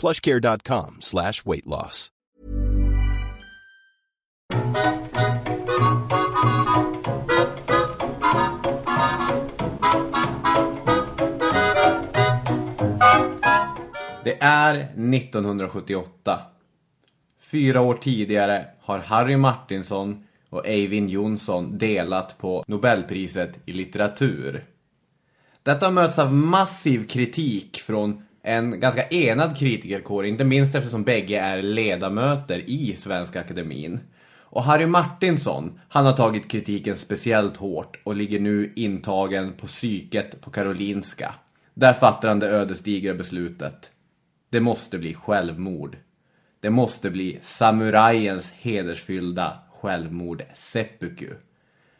plushcare.com slash weight loss. Det är 1978. Fyra år tidigare har Harry Martinson och Eivind Johnson delat på Nobelpriset i litteratur. Detta möts av massiv kritik från en ganska enad kritikerkår, inte minst eftersom bägge är ledamöter i Svenska Akademin. Och Harry Martinsson, han har tagit kritiken speciellt hårt och ligger nu intagen på psyket på Karolinska. Där fattar han det ödesdigra beslutet. Det måste bli självmord. Det måste bli samurajens hedersfyllda självmord seppuku.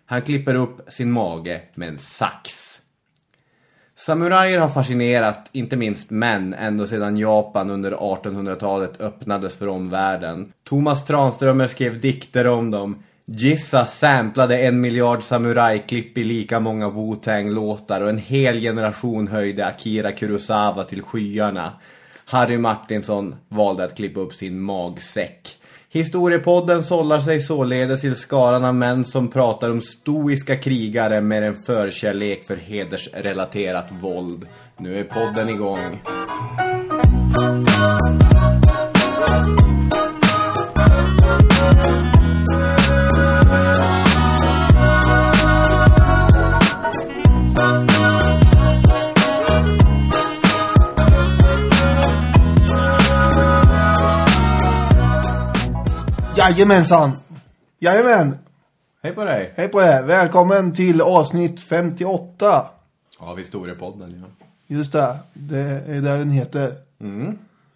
Han klipper upp sin mage med en sax. Samurajer har fascinerat inte minst män ända sedan Japan under 1800-talet öppnades för omvärlden. Thomas Tranströmer skrev dikter om dem. Gissa samplade en miljard samurajklipp i lika många Wu-Tang-låtar och en hel generation höjde Akira Kurosawa till skyarna. Harry Martinsson valde att klippa upp sin magsäck. Historiepodden sållar sig således till skaran av män som pratar om stoiska krigare med en förkärlek för hedersrelaterat våld. Nu är podden igång. Jajamensan! Jajamän! Hej på dig! Hej på er! Välkommen till avsnitt 58. Av historiepodden, ja. Just det, det är där den heter.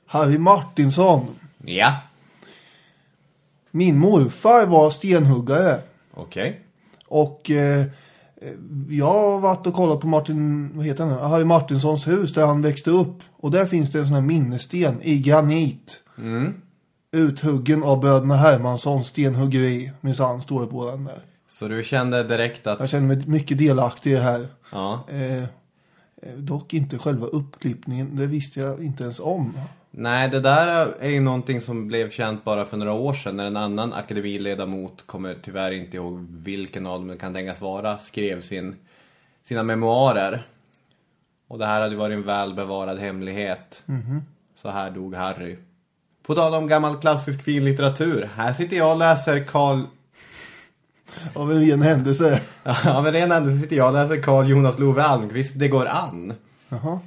Harry Martinsson. Ja, Min morfar var stenhuggare. okej. Och eh, jag har varit och kollat på Martin, vad heter han? Harry Martinssons hus där han växte upp. Och där finns det en sån här minnessten i granit. Uthuggen av bröderna Hermansson stenhuggeri. Minsann står det på den där. Så du kände direkt att... Jag känner mig mycket delaktig i det här. Ja. Eh, eh, dock inte själva uppklippningen, det visste jag inte ens om. Nej, det där är ju någonting som blev känt bara för några år sedan när en annan akademiledamot, kommer tyvärr inte ihåg vilken av dem det kan tänkas vara, skrev sin, sina memoarer. Och det här hade varit en välbevarad hemlighet. Så här dog Harry. På tal om gammal klassisk fin litteratur. Här sitter jag och läser Karl... Av en ren händelse. Ja, men ren händelse sitter jag och läser Karl Jonas Love Almqvist Det går an. Jaha.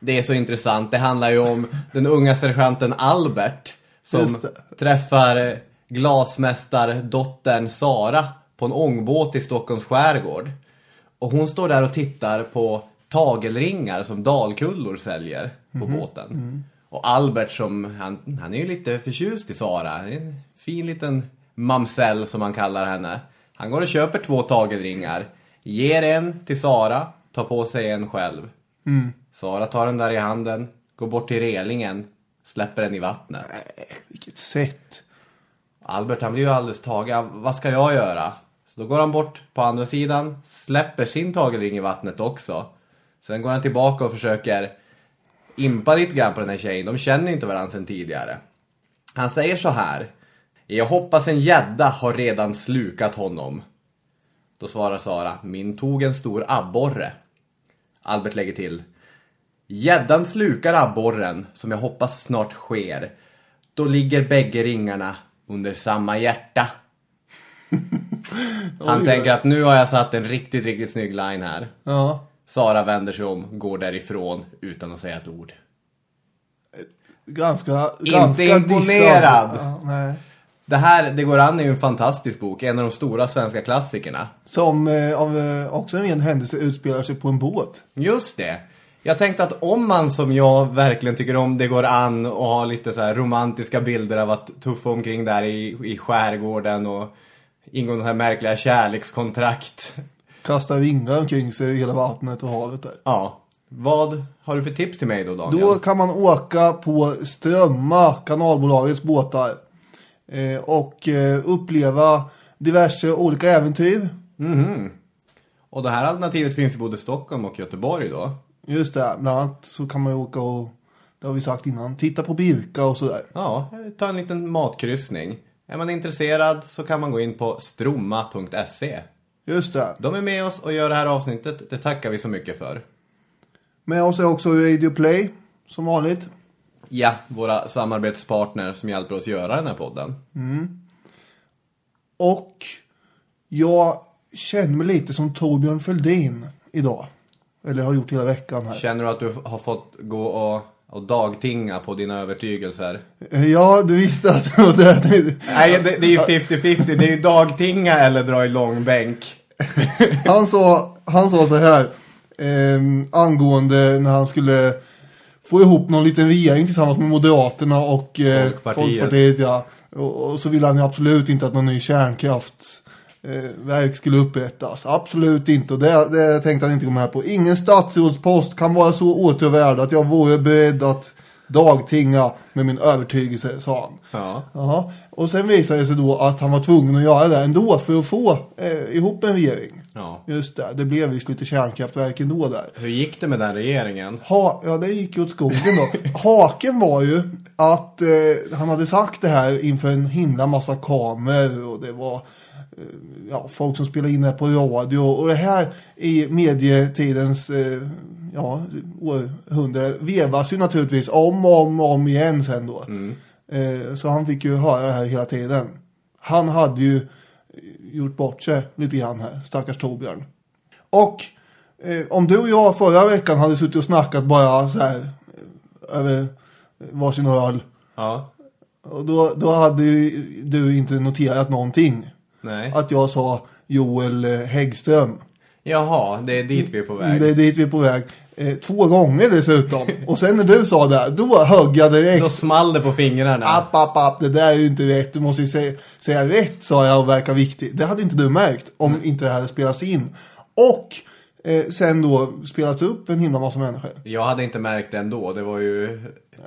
Det är så intressant. Det handlar ju om den unga sergeanten Albert som träffar eh, glasmästardottern Sara på en ångbåt i Stockholms skärgård. Och hon står där och tittar på tagelringar som Dalkullor säljer på Mhm. båten. Mm. Och Albert som, han, han är ju lite förtjust i Sara. En fin liten mamsell som man kallar henne. Han går och köper två tagelringar. Ger en till Sara, tar på sig en själv. Sara tar den där i handen, går bort till relingen, släpper den i vattnet. Vilket sätt. Albert han blir ju alldeles tagen. Vad ska jag göra? Så då går han bort på andra sidan, släpper sin tagelring i vattnet också. Sen går han tillbaka och försöker impa lite grann på den här tjejen. De känner inte varandra sedan tidigare. Han säger så här. Jag hoppas en gädda har redan slukat honom. Då svarar Sara. Min tog en stor abborre. Albert lägger till. Gäddan slukar abborren, som jag hoppas snart sker. Då ligger bägge ringarna under samma hjärta. Han tänker att nu har jag satt en riktigt, riktigt snygg line här. Ja. Sara vänder sig om, går därifrån utan att säga ett ord. Ganska, Inte ganska imponerad. Ja. Det här, Det går an är ju en fantastisk bok, en av de stora svenska klassikerna. Som eh, av eh, också en händelse utspelar sig på en båt. Just det. Jag tänkte att om man som jag verkligen tycker om det går an och har lite så här romantiska bilder av att tuffa omkring där i, i skärgården och ingå de här märkliga kärlekskontrakt. Kastar vingar omkring sig i hela vattnet och havet där. Ja. Vad har du för tips till mig då Daniel? Då kan man åka på Strömma, kanalbolagets båtar. Eh, och eh, uppleva diverse olika äventyr. Och det här alternativet finns i både Stockholm och Göteborg då? Just det, bland annat så kan man ju åka och, det har vi sagt innan, titta på Birka och sådär. Ja, ta en liten matkryssning. Är man intresserad så kan man gå in på stromma.se. Just det. De är med oss och gör det här avsnittet. Det tackar vi så mycket för. Med oss är också Radio Play, som vanligt. Ja, våra samarbetspartner som hjälper oss göra den här podden. Och jag känner mig lite som Torbjörn Fälldin idag. Eller har gjort hela veckan här. Känner du att du har fått gå och, och dagtinga på dina övertygelser? Ja, du visste alltså det. Nej, det, det är ju 50-50. Det är ju dagtinga eller dra i långbänk. Han sa, han sa så här. Eh, angående när han skulle få ihop någon liten regering tillsammans med Moderaterna och eh, Folkpartiet. Folkpartiet. ja. och, och så ville han ju absolut inte att någon ny kärnkraft eh, verk skulle upprättas. Absolut inte. Och det, det tänkte han inte gå med på. Ingen statsrådspost kan vara så återvärd att jag vore beredd att dagtinga med min övertygelse, sa han. Ja. Jaha. Och sen visade det sig då att han var tvungen att göra det ändå för att få eh, ihop en regering. Ja. Just det, det blev visst lite kärnkraftverk ändå där. Hur gick det med den regeringen? Ha, ja, det gick ju åt skogen då. Haken var ju att eh, han hade sagt det här inför en himla massa kameror och det var ja, folk som spelade in det på radio och det här i medietidens eh, ja, århundrade vevas ju naturligtvis om och om, och om igen sen då. Eh, så han fick ju höra det här hela tiden. Han hade ju gjort bort sig lite grann här, stackars Torbjörn. Och eh, om du och jag förra veckan hade suttit och snackat bara så här eh, över varsin öl. Ja. Och då, då hade ju du inte noterat någonting. Nej. Att jag sa Joel eh, Häggström. Jaha, det är dit vi är på väg. Det är dit vi är på väg. Eh, två gånger dessutom. och sen när du sa det, då högg jag direkt. Då small det på fingrarna. App, app, app, det där är ju inte rätt. Du måste ju säga, säga rätt, sa jag och verka viktig. Det hade inte du märkt om inte det här spelats in. Och eh, sen då spelats upp en himla massa människor. Jag hade inte märkt det ändå. Det var ju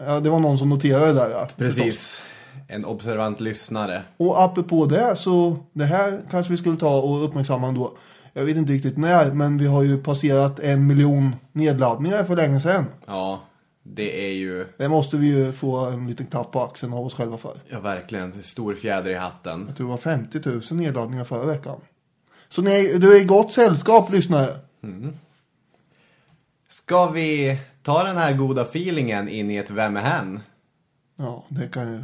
Ja, det var någon som noterade det där. Ja, förstås. En observant lyssnare. Och apropå det så, det här kanske vi skulle ta och uppmärksamma ändå. Jag vet inte riktigt när, men vi har ju passerat en miljon nedladdningar för länge sedan. Ja, det är ju Det måste vi ju få en liten klapp på axeln av oss själva för. ja, verkligen en stor fjäder i hatten. Jag tror det var 50 000 nedladdningar förra veckan. Så ni, du är i gott sällskap, lyssnare. Ska vi ta den här goda feelingen in i ett Vem är hen? Ja, det kan ju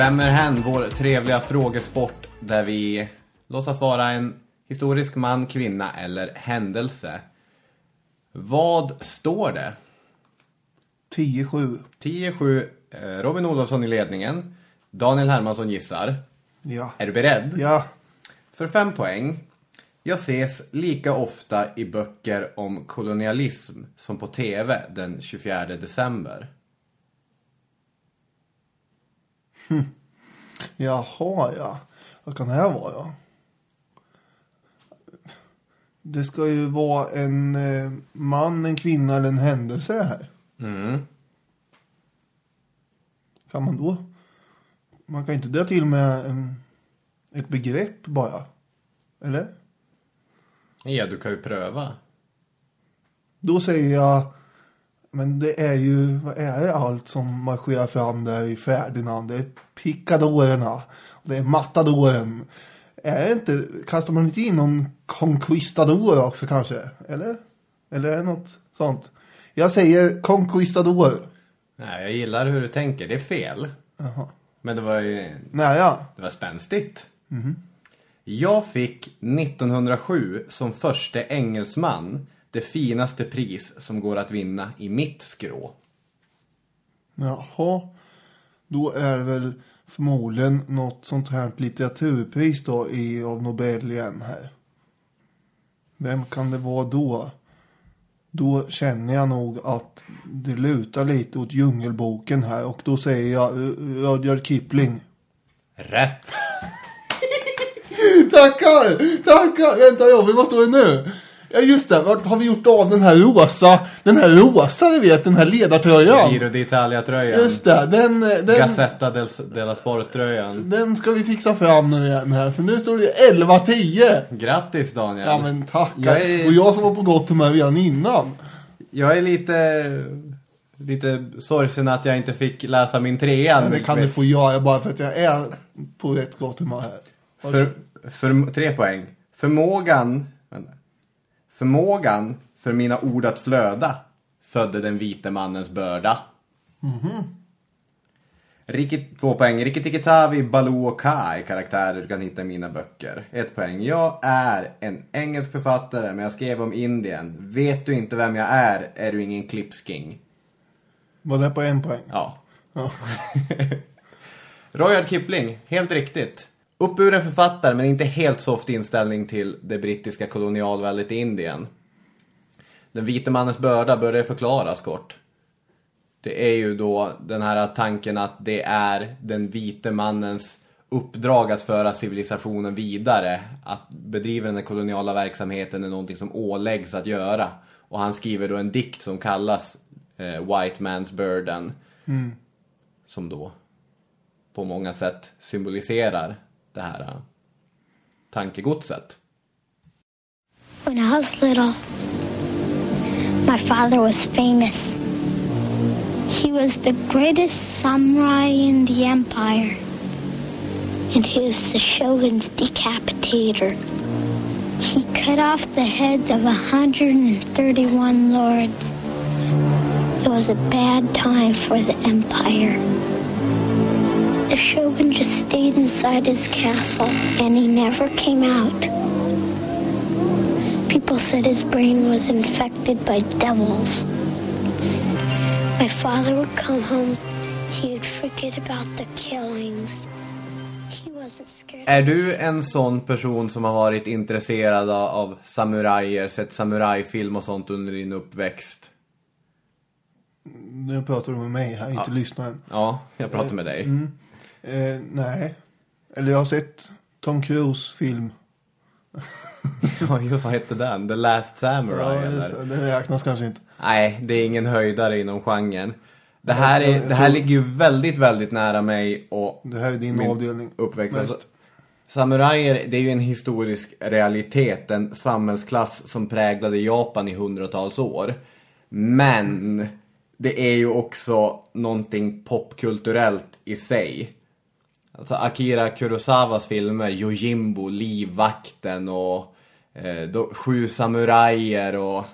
Vem är hen? Vår trevliga frågesport där vi låtsas vara en historisk man, kvinna eller händelse. Vad står det? 10-7. 10-7, eh, Robin Olofsson i ledningen. Daniel Hermansson gissar. Ja. Är du beredd? Ja. För fem poäng. Jag ses lika ofta i böcker om kolonialism som på tv den 24 december. Jaha, ja. Vad kan det här vara, ja? Det ska ju vara en eh, man, en kvinna eller en händelse det här. Mm. Kan man då? Man kan inte dra till med en, ett begrepp bara. Eller? Ja, du kan ju pröva. Då säger jag, men det är ju, vad är det allt som marscherar fram där i Ferdinand? Det är picadorerna, det är matadoren. Är det inte, kastar man inte in någon conquistador också kanske? Eller? Eller är det något sånt? Jag säger conquistador. Nej, jag gillar hur du tänker. Det är fel. Jaha. Men det var ju Nej, ja. det var spänstigt. Jag fick 1907 som första engelsman det finaste pris som går att vinna i mitt skrå. Jaha. Då är det väl förmodligen något sånt här litteraturpris då i, av Nobel igen här. Vem kan det vara då? Då känner jag nog att det lutar lite åt Djungelboken här och då säger jag uh, Rudyard Kipling. Rätt! Tackar! Tackar! Vänta jag, vad står det nu? Ja just det, vart har vi gjort av den här rosa, den här rosa du vet, den här ledartröjan? Giro d'Italia-tröjan. Just det, den, den, Gazzetta del, della Sport-tröjan. Den ska vi fixa fram nu igen här, för nu står det 11-10. Grattis Daniel. Ja men tackar. Jag är- Och jag som var på gott humör redan innan. Jag är lite, lite sorgsen att jag inte fick läsa min trea. Ja, det kan du få göra bara för att jag är på rätt gott humör här. För, för, tre poäng. Förmågan. Förmågan för mina ord att flöda födde den vite mannens börda. Rikit, två poäng. Rikkitikitavi, Baloo och Ka är karaktärer du kan hitta i mina böcker. Ett poäng. Jag är en engelsk författare men jag skrev om Indien. Vet du inte vem jag är är du ingen klipsking. Var det på en poäng? Ja. Ja. Royard Kipling, helt riktigt. Uppburen författare men inte helt soft inställning till det brittiska kolonialväldet i Indien. Den vite mannens börda börjar förklaras kort. Det är ju då den här tanken att det är den vite mannens uppdrag att föra civilisationen vidare. Att bedriva den koloniala verksamheten är någonting som åläggs att göra. Och han skriver då en dikt som kallas eh, White Man's Burden. Som då på många sätt symboliserar det här uh, tankegodset. When I was little, my father was famous. He was the greatest samurai in the empire, and he was the shogun's decapitator. He cut off the heads of 131 lords. It was a bad time for the empire. The shogun just stayed inside his castle, and he never came out. People said his brain was infected by devils. My father would come home. He would forget about the killings. He wasn't scared. Är du en sån person som har varit intresserad av- av samurajer, sett samurajfilm och sånt under din uppväxt? Nu pratar du med mig här, inte lyssnaren. Ja, jag pratar med dig. Mm. Eh, nej. Eller jag har sett Tom Cruise film. Ja, just vad hette den? The Last Samurai Ja, just det. Det räknas kanske inte. Nej, det är ingen höjdare inom genren. Det här, är, det här ligger ju väldigt, väldigt nära mig och Det här är din min avdelning. uppväxt. Alltså, samurajer, det är ju en historisk realitet, en samhällsklass som präglade Japan i hundratals år. Men det är ju också någonting popkulturellt i sig. Alltså Akira Kurosawas filmer, Yojimbo, Livvakten och eh, då, Sju samurajer och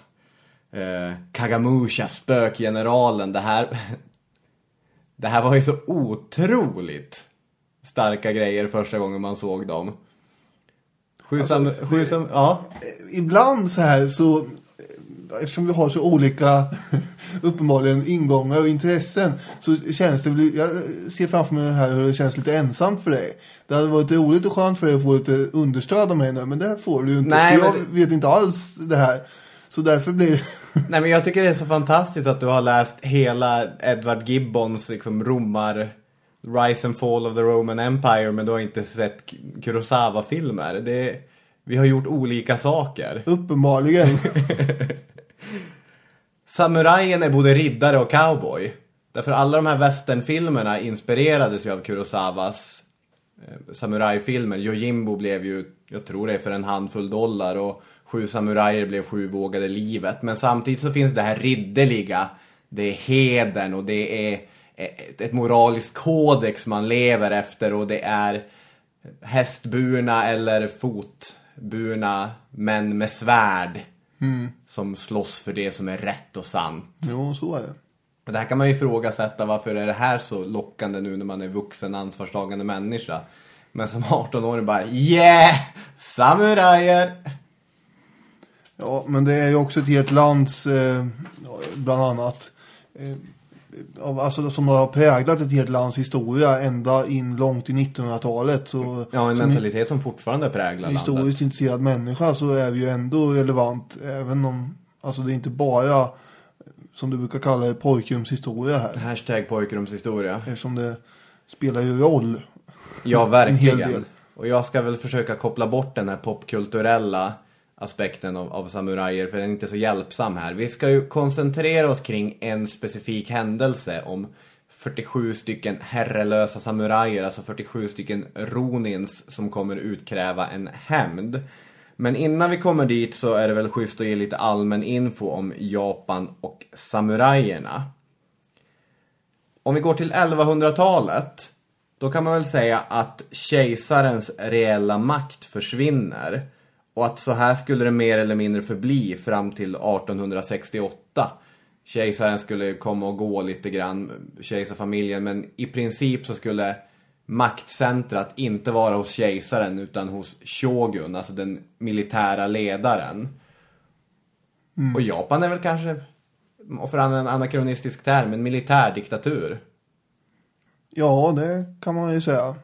eh, Kagamusha, Spökgeneralen. Det här, det här var ju så otroligt starka grejer första gången man såg dem. Sju, Alltså, sam, sju sam, ja. Ibland så här så eftersom vi har så olika uppenbarligen ingångar och intressen så känns det, jag ser framför mig här hur det känns lite ensamt för dig. Det hade varit roligt och skönt för dig att få lite understöd av mig nu, men det får du ju inte. Nej, för jag men vet inte alls det här. Så därför blir Nej men jag tycker det är så fantastiskt att du har läst hela Edward Gibbons liksom romar Rise and Fall of the Roman Empire men du har inte sett Kurosawa-filmer. Det, vi har gjort olika saker. uppenbarligen. Samurajen är både riddare och cowboy. Därför alla de här westernfilmerna inspirerades ju av Kurosawas eh, samurajfilmer. Yojimbo blev ju, jag tror det är för en handfull dollar och Sju samurajer blev sju vågade livet. Men samtidigt så finns det här ridderliga. Det är heden och det är ett, ett moraliskt kodex man lever efter och det är hästburna eller fotburna män med svärd. Som slåss för det som är rätt och sant. jo, så är det. Och det här kan man ju ifrågasätta varför är det här så lockande nu när man är vuxen ansvarstagande människa. Men som 18-åring bara yeah! Samurajer! Ja, men det är ju också ett helt lands, eh, bland annat, eh, alltså som har präglat ett helt lands historia ända in långt i 1900-talet. Så, Ja, en mentalitet som fortfarande präglar landet. historiskt intresserad människa så är vi ju ändå relevant, även om, alltså det är inte bara, som du brukar kalla det, pojkrumshistoria här. Hashtag pojkrumshistoria. Eftersom det spelar ju roll. Ja, verkligen. Och jag ska väl försöka koppla bort den här popkulturella aspekten av, av samurajer för den är inte så hjälpsam här. Vi ska ju koncentrera oss kring en specifik händelse om 47 stycken herrelösa samurajer, alltså 47 stycken ronins som kommer utkräva en hämnd. Men innan vi kommer dit så är det väl schysst att ge lite allmän info om Japan och samurajerna. Om vi går till 1100-talet, då kan man väl säga att kejsarens reella makt försvinner. Och att så här skulle det mer eller mindre förbli fram till 1868. Kejsaren skulle komma och gå lite grann, kejsarfamiljen, men i princip så skulle maktcentrat inte vara hos kejsaren utan hos shogun, alltså den militära ledaren. Och Japan är väl kanske, för en anakronistisk term, en militärdiktatur. Ja, det kan man ju säga.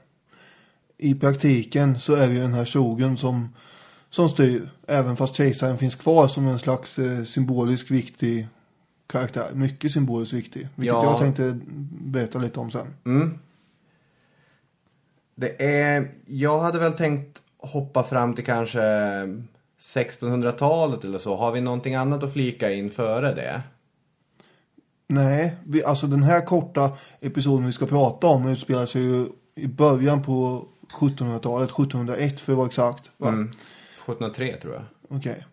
I praktiken så är det ju den här shogun som, som styr. Även fast kejsaren finns kvar som en slags eh, symbolisk viktig karaktär. Mycket symboliskt viktig. Vilket Ja. jag tänkte berätta lite om sen. Det är, jag hade väl tänkt hoppa fram till kanske 1600-talet eller så. Har vi någonting annat att flika in före det? Nej, vi, alltså den här korta episoden vi ska prata om utspelar sig ju i början på 1700-talet. 1701 för att vara exakt. Va? Mm. 1703 tror jag. Okej.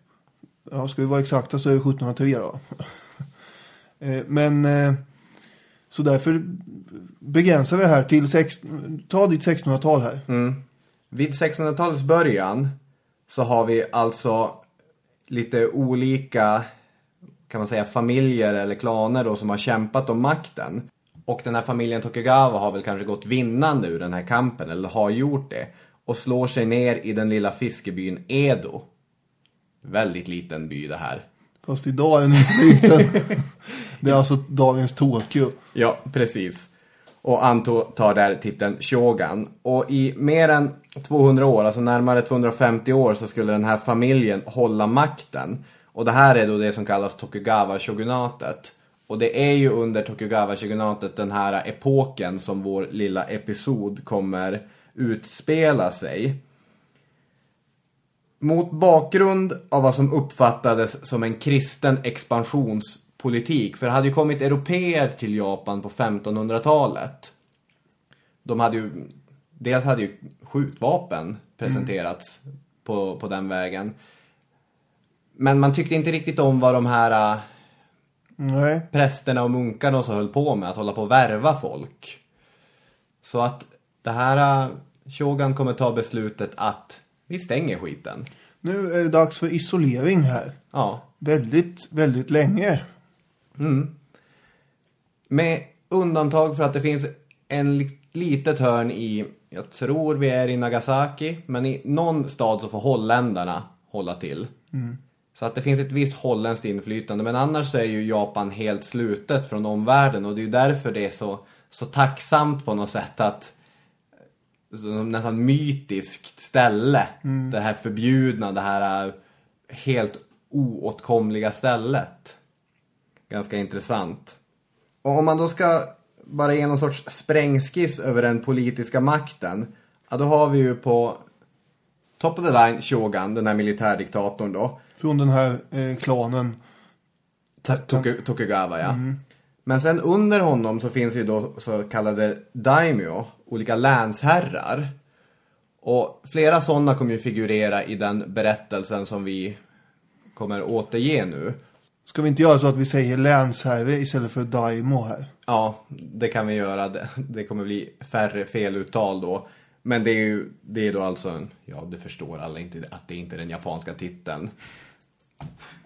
Ja, ska vi vara exakta så är det 1703 då. Eh, Men eh, så därför begränsar vi det här till sex, ta ditt 1600-tal här. Vid 1600-talets början så har vi alltså lite olika kan man säga familjer eller klaner då som har kämpat om makten. Och den här familjen Tokugawa har väl kanske gått vinnande ur den här kampen eller har gjort det. Och slår sig ner i den lilla fiskebyn Edo. Väldigt liten by det här. Fast idag är den inte liten. det är alltså dagens Tokyo. Ja, precis. Och Anto tar där titeln Shogun. Och i mer än 200 år, alltså närmare 250 år, så skulle den här familjen hålla makten. Och det här är då det som kallas Tokugawa-shogunatet. Och det är ju under Tokugawa-shogunatet den här epoken som vår lilla episod kommer utspela sig. Mot bakgrund av vad som uppfattades som en kristen expansionspolitik, för det hade ju kommit europeer till Japan på 1500-talet. De hade ju, dels hade ju skjutvapen presenterats på, på den vägen. Men man tyckte inte riktigt om vad de här äh, Nej. prästerna och munkarna och så höll på med, att hålla på och värva folk. Så att det här äh, Shogun kommer ta beslutet att vi stänger skiten. Nu är det dags för isolering här. Ja. Väldigt, väldigt länge. Med undantag för att det finns en li- litet hörn i, jag tror vi är i Nagasaki, men i någon stad så får holländarna hålla till. Så att det finns ett visst holländskt inflytande. Men annars så är ju Japan helt slutet från omvärlden. Och det är ju därför det är så, så tacksamt på något sätt att nästan mytiskt ställe. Det här förbjudna, det här äh, helt oåtkomliga stället. Ganska intressant. Och om man då ska bara ge någon sorts sprängskiss över den politiska makten. Ja, då har vi ju på top of the line Shogun, den här militärdiktatorn då. Från den här eh, klanen. Toku- Tokugawa ja. Men sen under honom så finns ju då så kallade daimyo, olika länsherrar. Och flera sådana kommer ju figurera i den berättelsen som vi kommer återge nu. Ska vi inte göra så att vi säger länsherre istället för daimo här? Ja, det kan vi göra. Det, kommer bli färre feluttal då. Men det är ju det är då alltså en, ja det förstår alla inte att det inte är den japanska titeln.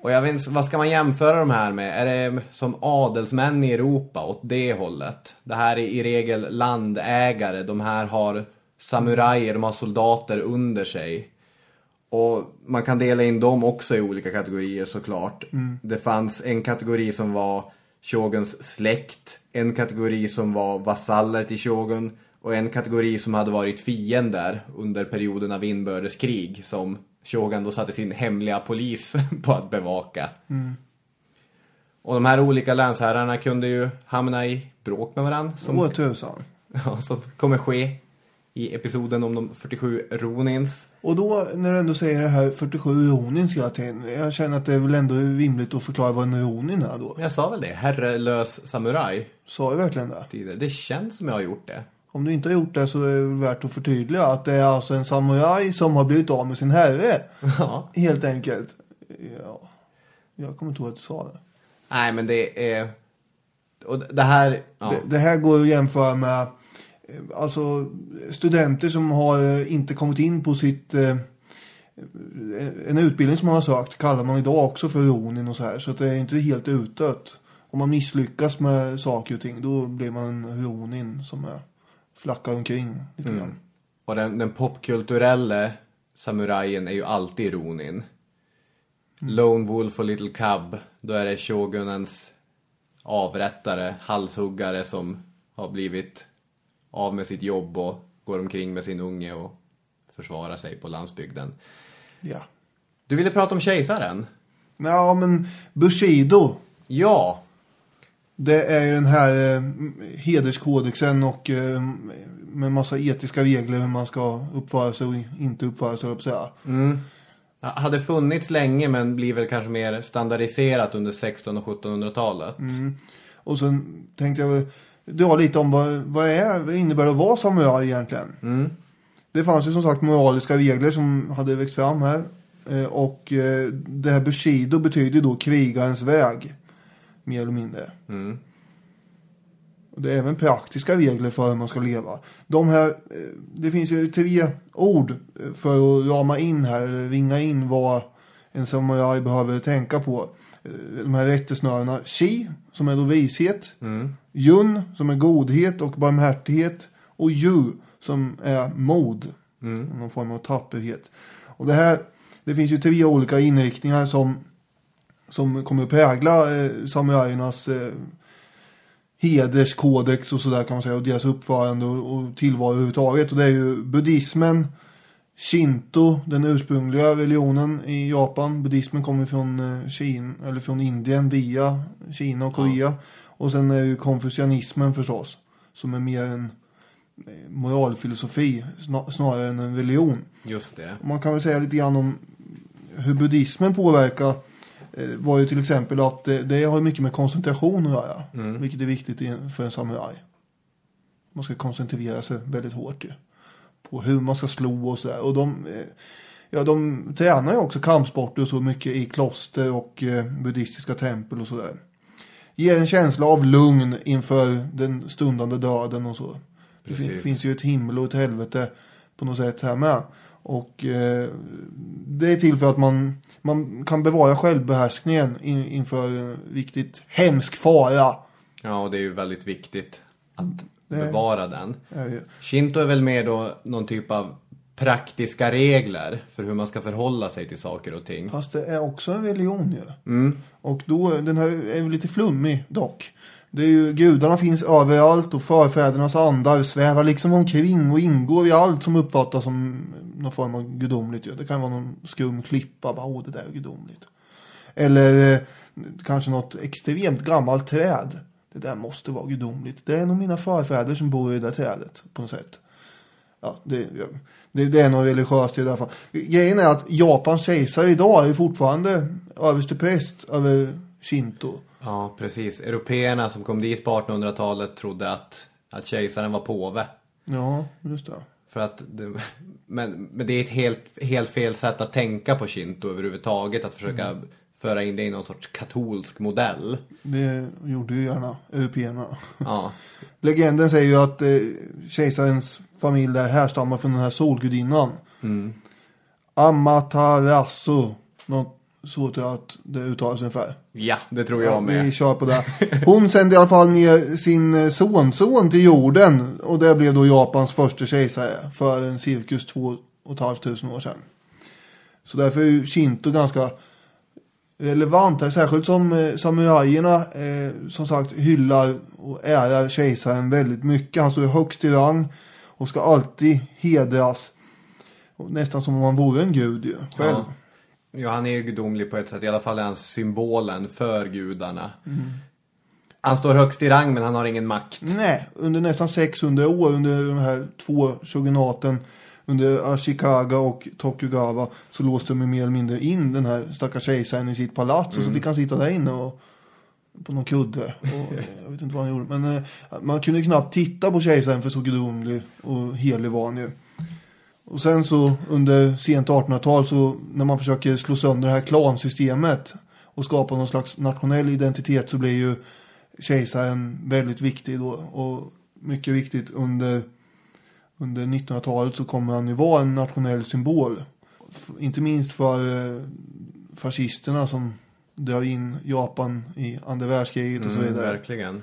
Och jag vet vad ska man jämföra de här med? Är det som adelsmän i Europa åt det hållet? Det här är i regel landägare, de här har samurajer, de har soldater under sig. Och man kan dela in dem också i olika kategorier såklart. Det fanns en kategori som var shoguns släkt, en kategori som var vasaller till shogun och en kategori som hade varit fiender under perioden av inbördeskrig som shogun då satte sin hemliga polis på att bevaka. Och de här olika länsherrarna kunde ju hamna i bråk med varandra. Som, Åh tusan. ja, som kommer ske i episoden om de 47 ronins. Och då när du ändå säger det här 47 ronins hela tiden. Jag känner att det är väl ändå rimligt att förklara vad en ronin är då. Jag sa väl det, herrelös samuraj. Sa jag verkligen det? Det känns som jag har gjort det. Om du inte har gjort det så är det värt att förtydliga att det är alltså en samuraj som har blivit av med sin herre. Ja. Helt enkelt. Ja. Jag kommer inte ihåg att du sa det. Nej, men det är... Och det här... Ja. det. Det här går att jämföra med alltså, studenter som har eh, inte kommit in på sitt eh, en utbildning som man har sökt kallar man idag också för ronin och så här. Så att det är inte helt utdött. Om man misslyckas med saker och ting då blir man en ronin som är flackar omkring lite grann. Och den, den popkulturella samurajen är ju alltid ronin. Lone Wolf och Little Cub, då är det shogunens avrättare, halshuggare som har blivit av med sitt jobb och går omkring med sin unge och försvarar sig på landsbygden. Ja. Du ville prata om kejsaren? Ja men Bushido. Ja, Det är ju den här eh, hederskodexen och eh, med massa etiska regler hur man ska uppföra sig och inte uppföra sig, att säga. hade funnits länge men blir väl kanske mer standardiserat under 1600 och 1700-talet. Och sen tänkte jag dra lite om vad, vad, är, vad innebär det att vara samuraj egentligen. Det fanns ju som sagt moraliska regler som hade växt fram här. Eh, och eh, det här Bushido betyder då krigarens väg. Mer eller mindre. Och det är även praktiska regler för hur man ska leva. De här, eh, det finns ju tre ord eh, för att rama in här, eller ringa in vad en samuraj behöver tänka på. Eh, De här rättesnörena. Shi, som är då vishet. Yun, som är godhet och barmhärtighet. Och Yu, som är mod. Någon form av tapperhet. Och det här, det finns ju tre olika inriktningar som, som kommer att prägla eh, samurajernas eh, hederskodex och sådär kan man säga och deras uppförande och, och tillvaro överhuvudtaget. Och det är ju buddhismen, Shinto, den ursprungliga religionen i Japan. Buddhismen kommer från eh, Kina, eller från Indien via Kina och Korea. Och sen är ju konfucianismen förstås, som är mer en eh, moralfilosofi sna- snarare än en religion. Just det. Man kan väl säga lite grann om hur buddhismen påverkar var ju till exempel att det, det har mycket med koncentration att göra. Vilket är viktigt för en samuraj. Man ska koncentrera sig väldigt hårt ju. På hur man ska slå och sådär. Och de, eh, ja, de tränar ju också kampsporter och så mycket i kloster och eh, buddhistiska tempel och sådär. Ger en känsla av lugn inför den stundande döden och så. Det Precis. finns ju ett himmel och ett helvete på något sätt här med. Och eh, det är till för att man, man kan bevara självbehärskningen in, inför en riktigt hemsk fara. Ja, och det är ju väldigt viktigt att Det är- bevara den. Shinto är väl mer då någon typ av praktiska regler för hur man ska förhålla sig till saker och ting. Fast det är också en religion ju. Och då, den här är lite flummig dock. Det är ju, gudarna finns överallt och förfädernas andar svävar liksom omkring och ingår i allt som uppfattas som någon form av gudomligt. Det kan vara någon skum klippa, bara åh det där är gudomligt. Eller eh, kanske något extremt gammalt träd. Det där måste vara gudomligt. Det är nog mina förfäder som bor i det där trädet på något sätt. Ja, det, det, det är något religiöst i alla fall. Grejen är att Japans kejsare idag är fortfarande överstepräst över Shinto. Ja, precis. Européerna som kom dit på 1800-talet trodde att, att kejsaren var påve. Ja, just det. För att det, men, men det är ett helt, helt fel sätt att tänka på Shinto överhuvudtaget. Att försöka föra in det i någon sorts katolsk modell. Det gjorde ju gärna européerna. Ja, Legenden säger ju att eh, kejsarens familj där härstammar från den här solgudinnan. Amaterasu. Något så tror jag att det uttalas ungefär. ja det tror jag Ja, vi med. kör på det. Hon sände i alla fall ner sin eh, sonson till jorden. Och det blev då Japans första kejsare för en cirkus två och ett halvt tusen år sedan. Så därför är ju Shinto ganska relevant här. Särskilt som eh, samurajerna eh, som sagt hyllar och ärar kejsaren väldigt mycket. Han står högst i rang och ska alltid hedras. Nästan som om han vore en gud ju, själv. Ja. Ja, han är ju gudomlig på ett sätt. I alla fall är han symbolen för gudarna. Han står högst i rang men han har ingen makt. Nej, under nästan 600 år under de här två shogunaten under Ashikaga och Tokugawa så låste de ju mer eller mindre in den här stackars kejsaren i sitt palats och så fick han sitta där inne och på någon kudde. Och, jag vet inte vad han gjorde. Men eh, man kunde knappt titta på kejsaren för så gudomlig och helig var han ju. Och sen så under sent 1800-tal så när man försöker slå sönder det här klansystemet och skapa någon slags nationell identitet så blir ju kejsaren väldigt viktig då. Och mycket viktigt under, under 1900-talet så kommer han ju vara en nationell symbol. Inte minst för eh, fascisterna som drar in Japan i andra världskriget och så Mm, vidare. verkligen.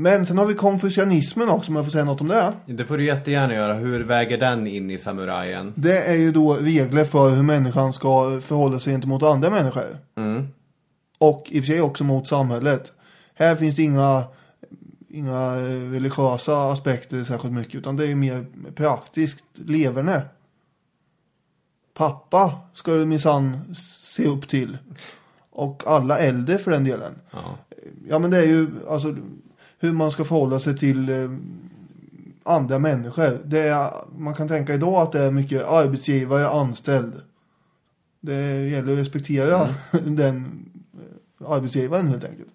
Men sen har vi konfucianismen också om jag får säga något om det. Det får du jättegärna göra. Hur väger den in i samurajen? Det är ju då regler för hur människan ska förhålla sig gentemot andra människor. Mm. Och i och för sig också mot samhället. Här finns det inga, inga religiösa aspekter särskilt mycket. Utan det är mer praktiskt leverne. Pappa ska du minsann se upp till. Och alla äldre för den delen. Ja. Ja men det är ju alltså hur man ska förhålla sig till eh, andra människor. Det är, man kan tänka idag att det är mycket arbetsgivare, anställd. Det gäller att respektera den eh, arbetsgivaren helt enkelt.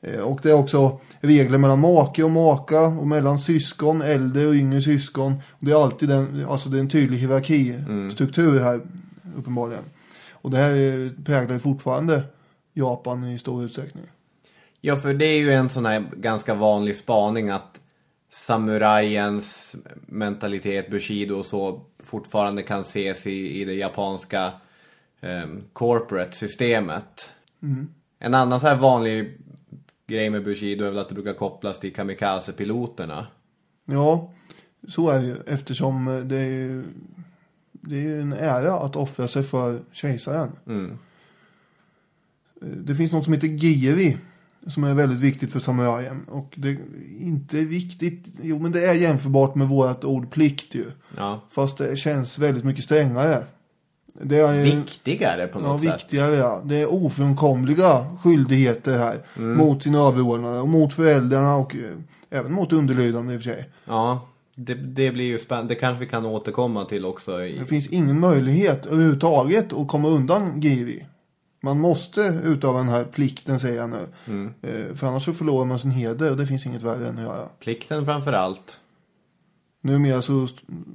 Eh, Och det är också regler mellan make och maka och mellan syskon, äldre och yngre syskon. Det är alltid den, alltså det är en tydlig hierarkistruktur här uppenbarligen. Och det här är- präglar fortfarande Japan i stor utsträckning. Ja, för det är ju en sån här ganska vanlig spaning att samurajens mentalitet, bushido och så fortfarande kan ses i, i det japanska um, corporate-systemet. En annan så här vanlig grej med bushido är väl att det brukar kopplas till kamikaze-piloterna. Ja, så är det ju. Eftersom eh, det är ju, det är ju en ära att offra sig för kejsaren. Mm. Eh, Det finns något som heter giri. Som är väldigt viktigt för samurajen. Och det är inte viktigt. Jo, men det är jämförbart med vårt ord plikt ju. Ja. Fast det känns väldigt mycket strängare. Det är ju, Viktigare på Ja, något sätt. viktigare ja. Det är ofrånkomliga skyldigheter här. Mm. Mot sina överordnade och mot föräldrarna och eh, även mot underlydande i och för sig. Ja, det, det blir ju spännande. Det kanske vi kan återkomma till också. I, Det finns ingen möjlighet överhuvudtaget att komma undan Givi. Man måste utöva den här plikten säger jag nu. Mm. Eh, För annars så förlorar man sin heder och det finns inget värre än att göra. Plikten framför allt. Numera så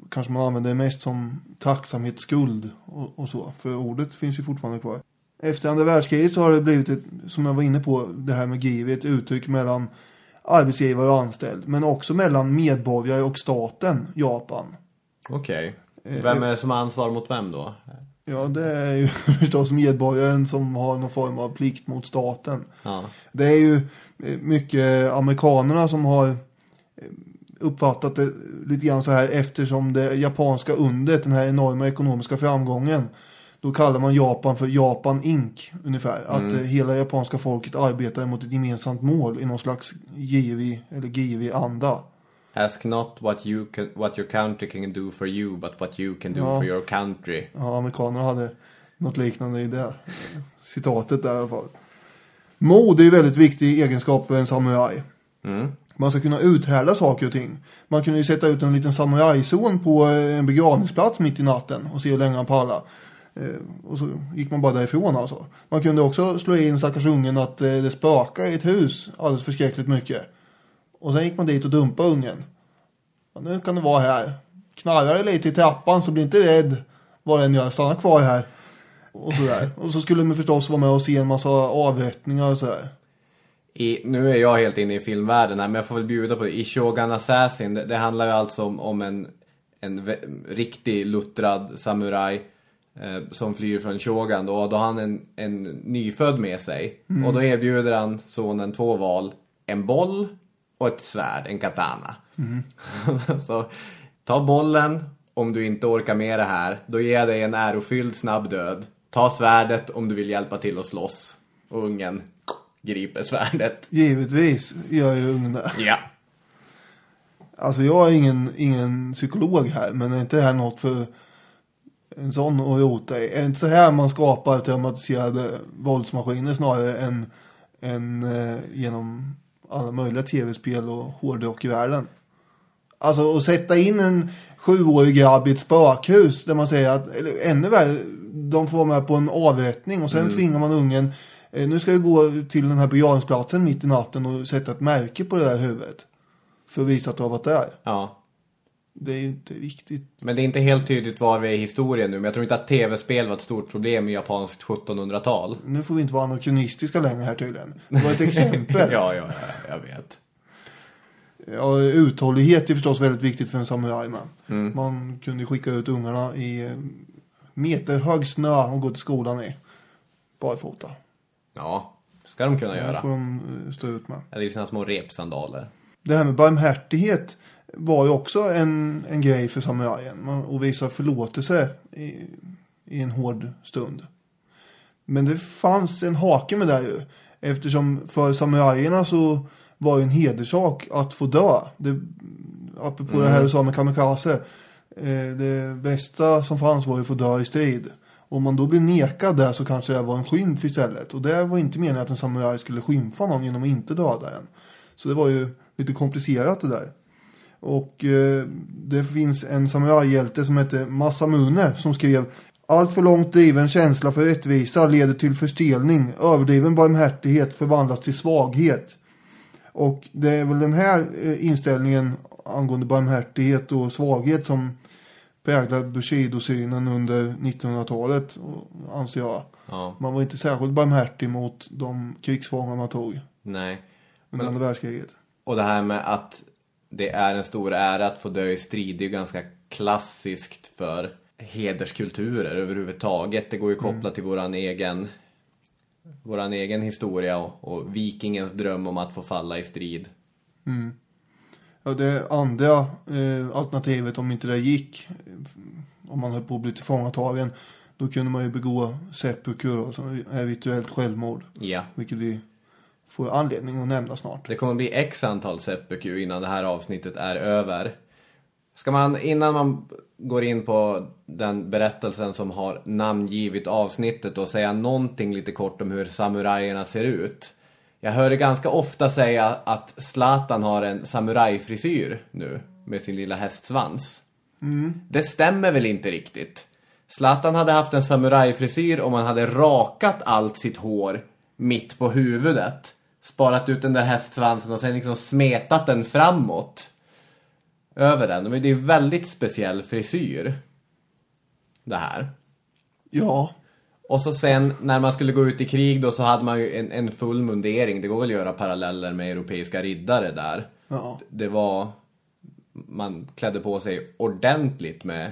kanske man använder det mest som tacksamhetsskuld och, och så. För ordet finns ju fortfarande kvar. Efter andra världskriget så har det blivit, ett, som jag var inne på, det här med Givi, ett uttryck mellan arbetsgivare och anställd. Men också mellan medborgare och staten, Japan. Okej. Eh, Vem är det som har ansvar mot vem då? Ja, det är ju förstås medborgaren som har någon form av plikt mot staten. Ja. Det är ju eh, mycket amerikanerna som har eh, uppfattat det lite grann så här eftersom det japanska undret, den här enorma ekonomiska framgången. Då kallar man Japan för Japan Inc. ungefär. Att eh, hela japanska folket arbetar mot ett gemensamt mål i någon slags givig eller givig anda. Ask not what, you can, what your country can do for you, but what you can do Ja. for your country. Ja, amerikanerna hade något liknande i det citatet där i alla fall. Mod är ju väldigt viktig egenskap för en samuraj. Mm. Man ska kunna uthärda saker och ting. Man kunde ju sätta ut en liten samurajzon på eh, en begravningsplats mitt i natten och se hur länge han pallar. Eh, och så gick man bara därifrån alltså. Man kunde också slå in stackars ungen att eh, det spökar i ett hus alldeles förskräckligt mycket. Och sen gick man dit och dumpade ungen. Ja, nu kan det vara här. Knarrar det lite i trappan så bli inte rädd vad den gör. Stanna kvar här. Och sådär. Och så skulle man förstås vara med och se en massa avrättningar och sådär. I, nu är jag helt inne i filmvärlden här, men jag får väl bjuda på det. I Shogun Assassin, det, det handlar ju alltså om, om en, en riktig luttrad samuraj eh, som flyr från Shogun. Då, och då har han en, en nyfödd med sig. Och då erbjuder han sonen två val. En boll och ett svärd, en katana. Så ta bollen om du inte orkar med det här. Då ger jag dig en ärofylld snabb död. Ta svärdet om du vill hjälpa till att slåss. Och ungen griper svärdet. Givetvis gör ju ungen det. Ja. Alltså jag är ingen, ingen psykolog här, men är inte det här något för en sån att rota i? Är det inte så här man skapar traumatiserade våldsmaskiner snarare än, än eh, genom alla möjliga tv-spel och hårdrock i världen? Alltså att sätta in en sjuårig grabb i ett spökhus där man säger att, eller ännu värre, de får med på en avrättning och sen tvingar man ungen, eh, nu ska du gå till den här begravningsplatsen mitt i natten och sätta ett märke på det där huvudet. För att visa att du har varit där. ja. Det är ju inte viktigt. Men det är inte helt tydligt var vi är i historien nu. Men jag tror inte att tv-spel var ett stort problem i japanskt 1700-tal. Nu får vi inte vara anakronistiska längre här tydligen. Det var ett exempel. ja, ja, ja, jag vet. Ja, uthållighet är förstås väldigt viktigt för en samuraj med. Man kunde skicka ut ungarna i eh, meterhög snö och gå till skolan i. Barfota. Ja, ska de kunna Det göra. får de eh, stå ut med. Eller i sina små repsandaler. Det här med barmhärtighet var ju också en, en grej för samurajen. Och visa förlåtelse i, i en hård stund. Men det fanns en hake med det ju. Eftersom för samurajerna så var ju en hederssak att få dö. Det, apropå det här du sa med kamikaze. Eh, det bästa som fanns var ju att få dö i strid. Om man då blir nekad där så kanske det var en skymf istället. Och det var inte meningen att en samuraj skulle skymfa någon genom att inte döda en. Så det var ju lite komplicerat det där. Och eh, det finns en samurajhjälte som heter Masamune som skrev allt för långt driven känsla för rättvisa leder till förstelning. Överdriven barmhärtighet förvandlas till svaghet. Och det är väl den här eh, inställningen angående barmhärtighet och svaghet som präglar Bushido-synen under 1900-talet, och- anser jag. Ja, Man var inte särskilt barmhärtig mot de krigsfångar man tog nej. under andra världskriget. Och det här med att det är en stor ära att få dö i strid, det är ju ganska klassiskt för hederskulturer överhuvudtaget. Det går ju kopplat till våran egen, våran egen historia och, och vikingens dröm om att få falla i strid. Ja, det andra eh, alternativet, om inte det gick, om man höll på att bli tillfångatagen, då kunde man ju begå seppuku är rituellt självmord. Ja. Vilket vi får anledning att nämna snart. Det kommer bli x antal seppuku innan det här avsnittet är över. Ska man, innan man går in på den berättelsen som har namngivit avsnittet och säga någonting lite kort om hur samurajerna ser ut. Jag hör det ganska ofta säga att Zlatan har en samurajfrisyr nu med sin lilla hästsvans. Det stämmer väl inte riktigt? Zlatan hade haft en samurajfrisyr om han hade rakat allt sitt hår mitt på huvudet. Sparat ut den där hästsvansen och sen liksom smetat den framåt. Över den. Men det är ju väldigt speciell frisyr. Det här. Ja, Och så sen när man skulle gå ut i krig då så hade man ju en, en full mundering. Det går väl att göra paralleller med europeiska riddare där. Ja. Det var... Man klädde på sig ordentligt med,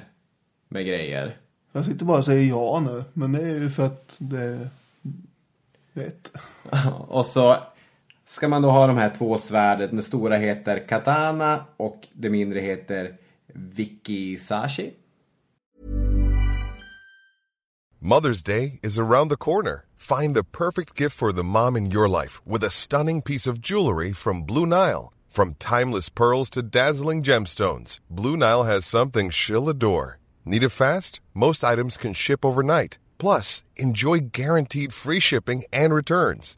med grejer. jag sitter bara och säger ja nu, men det är ju för att det är rätt. Och så ska man då ha de här två svärden. Det stora heter Katana och det mindre heter Vikisashi. Mother's Day is around the corner. Find the perfect gift for the mom in your life with a stunning piece of jewelry from Blue Nile. From timeless pearls to dazzling gemstones, Blue Nile has something she'll adore. Need it fast? Most items can ship overnight. Plus, enjoy guaranteed free shipping and returns.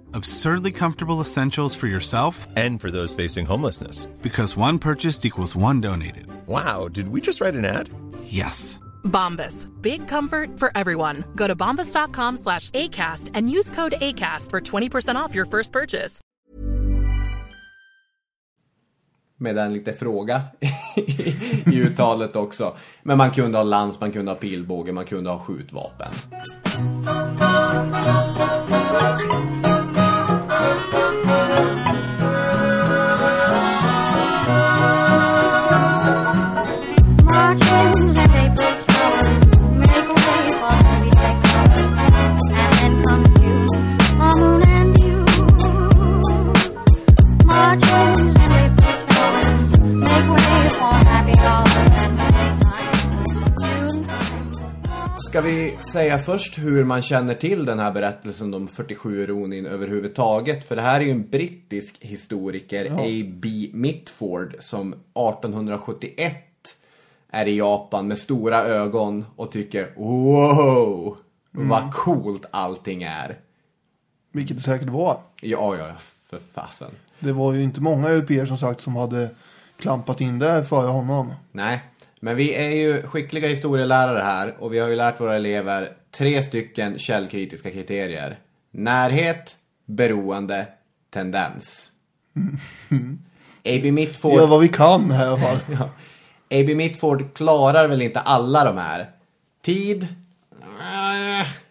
Absurdly comfortable essentials for yourself And for those facing homelessness. because one purchased equals one donated. Wow, did we just write an ad? Yes. Bombas. Big comfort for everyone. Go to bombas.com slash ACAST and use code ACAST for 20% off your first purchase. Med en lite fråga i uttalet också. Men man kunde ha lans, man kunde ha pilbåge, man kunde ha skjutvapen. Thank you. Ska vi säga först hur man känner till den här berättelsen om 47 Ronin överhuvudtaget? För det här är ju en brittisk historiker, A.B. Mitford, som 1871 är i Japan med stora ögon och tycker wow, vad coolt allting är. Vilket det säkert var. Ja, ja, för fasen. Det var ju inte många europeer som sagt som hade klampat in där före honom. Nej, men vi är ju skickliga historielärare här och vi har ju lärt våra elever tre stycken källkritiska kriterier. Närhet, beroende, tendens. A.B. Mitford, Gör vad vi kan här i alla fall. ja, A.B. Mitford klarar väl inte alla de här. Tid?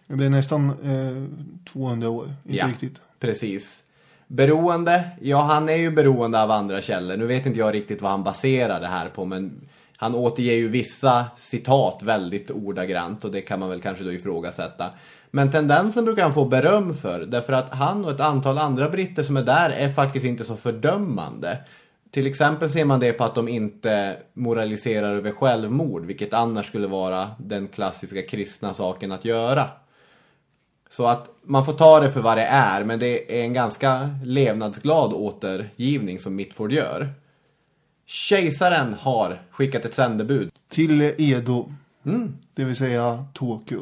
Det är nästan eh, 200 år. Inte ja, riktigt. precis. Beroende? Ja, han är ju beroende av andra källor. Nu vet inte jag riktigt vad han baserar det här på, men han återger ju vissa citat väldigt ordagrant och det kan man väl kanske då ifrågasätta. Men tendensen brukar han få beröm för, därför att han och ett antal andra britter som är där är faktiskt inte så fördömande. Till exempel ser man det på att de inte moraliserar över självmord, vilket annars skulle vara den klassiska kristna saken att göra. Så att man får ta det för vad det är, men det är en ganska levnadsglad återgivning som Mitford gör. Kejsaren har skickat ett sändebud. Till Edo. Det vill säga Tokyo.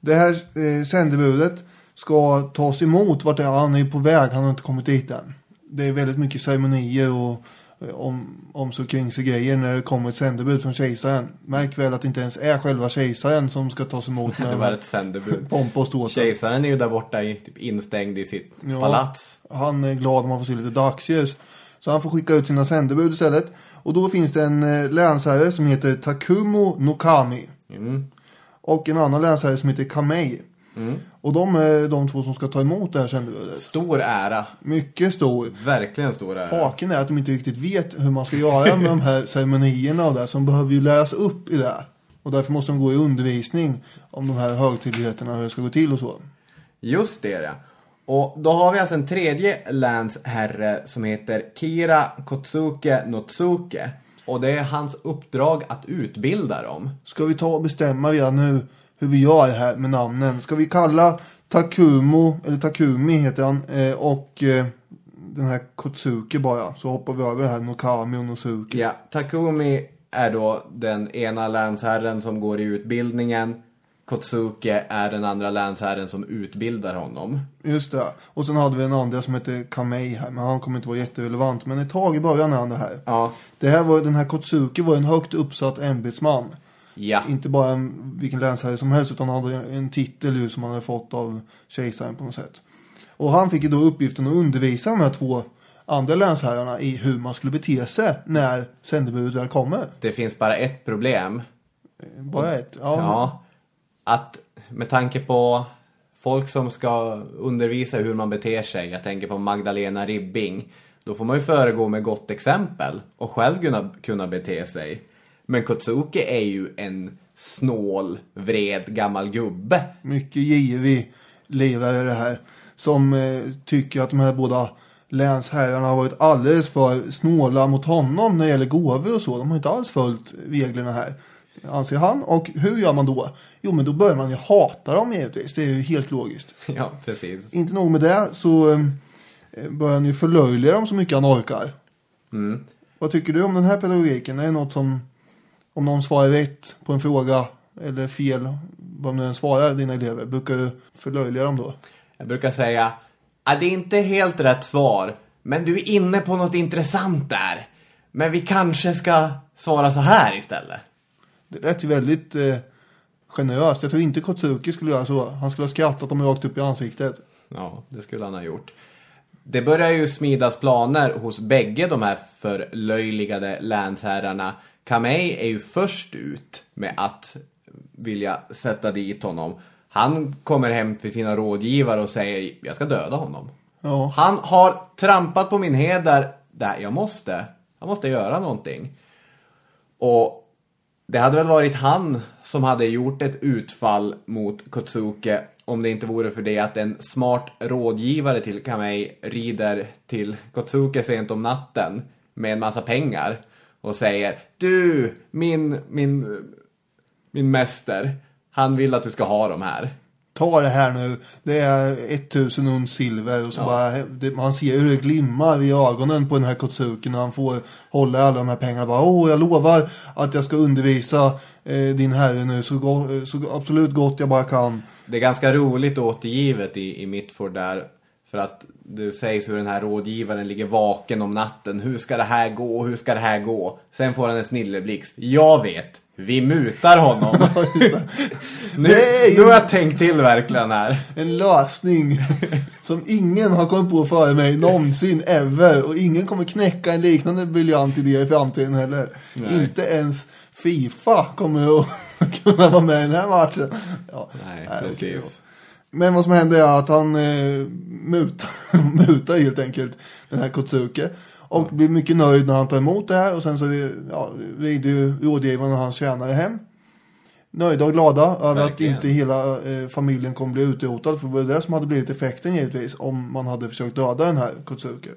Det här eh, sändebudet ska tas emot vart det är. Han är på väg. Han har inte kommit dit än. Det är väldigt mycket ceremonier och eh, om, om så kring sig grejer när det kommer ett sändebud från kejsaren. Märk väl att det inte ens är själva kejsaren som ska tas emot Det med var ett sändebud. pompa och ståt. Kejsaren är ju där borta i, typ instängd i sitt Ja. palats. Han är glad om han får se lite dagsljus. Så han får skicka ut sina sändebud istället. Och då finns det en eh, länsherre som heter Takumo Nokami. Och en annan länsherre som heter Kamei. Och de är de två som ska ta emot det här sändebudet. Stor ära. Mycket stor. Verkligen stor ära. Haken är att de inte riktigt vet hur man ska göra med de här ceremonierna och det. Som behöver ju läras upp i det. Och därför måste de gå i undervisning om de här högtidligheterna, hur det ska gå till och så. Just det, ja. Och då har vi alltså en tredje länsherre som heter Kira Kotsuke Notsuke. Och det är hans uppdrag att utbilda dem. Ska vi ta och bestämma redan nu hur vi gör här med namnen? Ska vi kalla Takumo, eller Takumi heter han, eh, och eh, den här Kotsuki bara. Så hoppar vi över det här Nokami och Nosuki. Ja, Takumi är då den ena länsherren som går i utbildningen. Kotsuke är den andra länsherren som utbildar honom. Just det. Och sen hade vi en andra som heter Kamei här. Men han kommer inte vara jätterelevant. Men ett tag i början är han det här. Ja. Det här var, den här Kotsuki var en högt uppsatt ämbetsman. Ja. Inte bara en, vilken länsherre som helst utan han hade en titel som han hade fått av kejsaren på något sätt. Och han fick ju då uppgiften att undervisa de här två andra länsherrarna i hur man skulle bete sig när sändebudet väl kommer. Det finns bara ett problem. Bara ett. Ja. Ja. Att med tanke på folk som ska undervisa hur man beter sig. Jag tänker på Magdalena Ribbing. Då får man ju föregå med gott exempel och själv kunna, kunna bete sig. Men Kotsuki är ju en snål, vred gammal gubbe. Mycket girig lirare det här. Som eh, tycker att de här båda länsherrarna har varit alldeles för snåla mot honom när det gäller gåvor och så. De har inte alls följt reglerna här. Anser han. Och hur gör man då? Jo men då börjar man ju hata dem givetvis. Det är ju helt logiskt. Ja, precis. Inte nog med det så eh, börjar han ju förlöjliga dem så mycket han orkar. Mm. Vad tycker du om den här pedagogiken? Är det något som, om någon svarar rätt på en fråga eller fel, vad nu än svarar dina elever, brukar du förlöjliga dem då? Jag brukar säga det är inte helt rätt svar, men du är inne på något intressant där. Men vi kanske ska svara så här istället. Det lät ju väldigt eh, generöst. Jag tror inte Kotsuki skulle göra så. Han skulle ha skrattat dem rakt upp i ansiktet. Ja, det skulle han ha gjort. Det börjar ju smidas planer hos bägge de här förlöjligade länsherrarna. Kamei är ju först ut med att vilja sätta dit honom. Han kommer hem till sina rådgivare och säger jag ska döda honom. Ja. Han har trampat på min heder. Där, jag måste. Jag måste göra någonting. Och det hade väl varit han som hade gjort ett utfall mot Kotsuke om det inte vore för det att en smart rådgivare till Kamei rider till Kotsuke sent om natten med en massa pengar och säger Du, min, min, min mäster, han vill att du ska ha de här. Ta det här nu. Det är 1000 uns silver. Och så Ja. bara, det, man ser hur det glimmar i ögonen på den här Kotsuki när han får hålla alla de här pengarna. Bara, Åh, jag lovar att jag ska undervisa eh, din herre nu så, go- så absolut gott jag bara kan. Det är ganska roligt återgivet i, i Mitford där. För att det sägs hur den här rådgivaren ligger vaken om natten. Hur ska det här gå? Hur ska det här gå? Sen får han en snilleblixt. Jag vet! Vi mutar honom. nu, ju- nu har jag tänkt till verkligen här. En lösning som ingen har kommit på före mig någonsin, ever. Och ingen kommer knäcka en liknande briljant idé i framtiden heller. Nej. Inte ens Fifa kommer att kunna vara med i den här matchen. Ja, Nej, okej precis. då. Men vad som händer är att han eh, mutar, mutar helt enkelt den här Kotsuke. Och blir mycket nöjd när han tar emot det här. Och sen så ja, rider ju rådgivaren och hans tjänare hem. Nöjda och glada över att inte hela eh, familjen kommer bli utrotad. För det var det som hade blivit effekten givetvis. Om man hade försökt döda den här Kotsuke.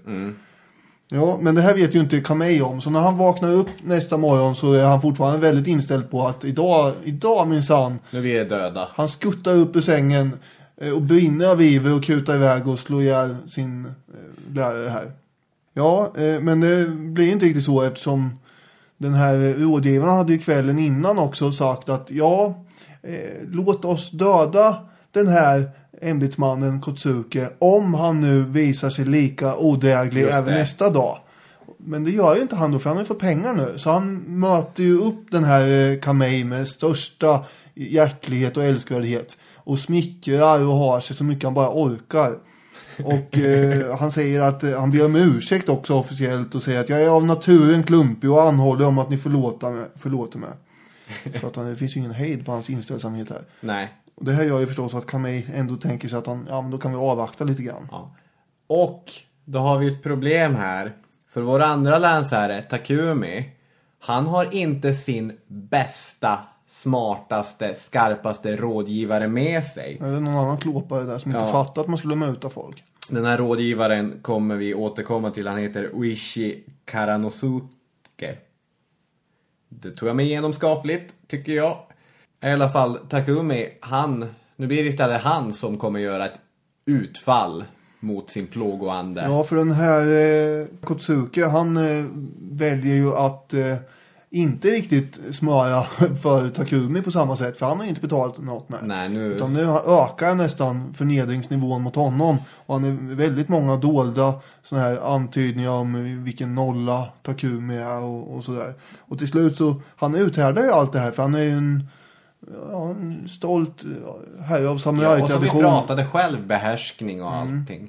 Ja, men det här vet ju inte Kamei om. Så när han vaknar upp nästa morgon så är han fortfarande väldigt inställd på att idag, idag minsann. Nu blir det döda. Han skuttar upp ur sängen eh, och brinner av iver och kutar iväg och slår ihjäl sin eh, lärare här. Ja, eh, men det blir inte riktigt så eftersom den här rådgivaren hade ju kvällen innan också sagt att ja, eh, låt oss döda den här ämbetsmannen Kotsuke om han nu visar sig lika odräglig Just även det. nästa dag. Men det gör ju inte han då, för han har ju fått pengar nu. Så han möter ju upp den här eh, Kamei med största hjärtlighet och älskvärdhet. Och smickrar och har sig så mycket han bara orkar. Och eh, han säger att eh, han ber om ursäkt också officiellt och säger att jag är av naturen klumpig och anhåller om att ni förlåter mig. Förlåter mig. Så att han, det finns ju ingen hejd på hans inställsamhet här. Nej. Och det här gör ju förstås att Kamei ändå tänker sig att han, ja men då kan vi avvakta lite grann. Ja. Och då har vi ett problem här. För vår andra länsherre, Takumi, han har inte sin bästa, smartaste, skarpaste rådgivare med sig. Är det någon annan klåpare där som inte Ja. fattar att man skulle muta folk? Den här rådgivaren kommer vi återkomma till. Han heter Uishi Karanosuke. Det tog jag mig igenom skapligt, tycker jag. I alla fall, Takumi, han... Nu blir det istället han som kommer göra ett utfall mot sin plågoande. Ja, för den här eh, Kotsuke, han eh, väljer ju att eh, inte riktigt smöra för Takumi på samma sätt. För han har ju inte betalat något. Nej. Nej, nu... Utan nu ökar nästan förnedringsnivån mot honom. Och han är väldigt många dolda såna här antydningar om vilken nolla Takumi är och, och sådär. Och till slut så, han uthärdar ju allt det här för han är ju en, ja, en stolt herre av Ja, och som vi samurajtradition. pratade själv, behärskning och Mm. allting.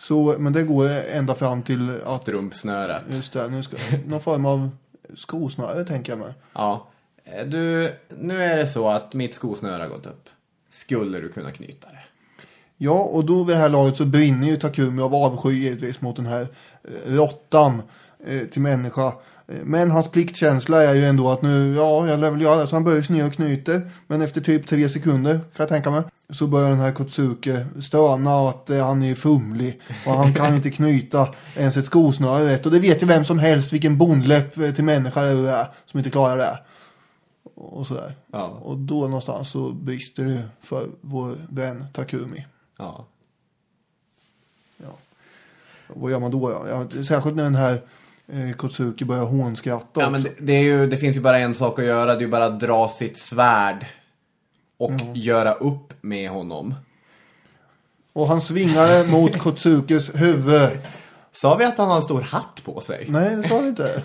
så, men det går ända fram till att, Strumpsnöret. just det, nu ska, någon form av skosnöre tänker jag mig. Ja. Eh, Du, nu är det så att mitt skosnöre har gått upp. Skulle du kunna knyta det? Ja, och då vid det här laget så brinner ju Takumi av avsky givetvis mot den här eh, råttan eh, till människa. Men hans pliktkänsla är ju ändå att nu, ja, jag lär väl göra det. Så han börjar sig ner och knyter. Men efter typ tre sekunder, kan jag tänka mig, så börjar den här Kotsuke stöna att eh, han är fumlig. Och han kan inte knyta ens ett skosnöre rätt. Och det vet ju vem som helst vilken bondläpp eh, till människa det är som inte klarar det. Och sådär. Ja. Och då någonstans så brister det för vår vän Takumi. Ja. Vad gör man då? Ja? Ja, särskilt när den här eh, Kotsuki börjar hånskratta Ja, men det, det, är ju, det finns ju bara en sak att göra. Det är ju bara att dra sitt svärd. Och Mm. göra upp med honom. Och han svingade mot Kotsukes huvud. Sa vi att han har en stor hatt på sig? Nej, det sa han inte.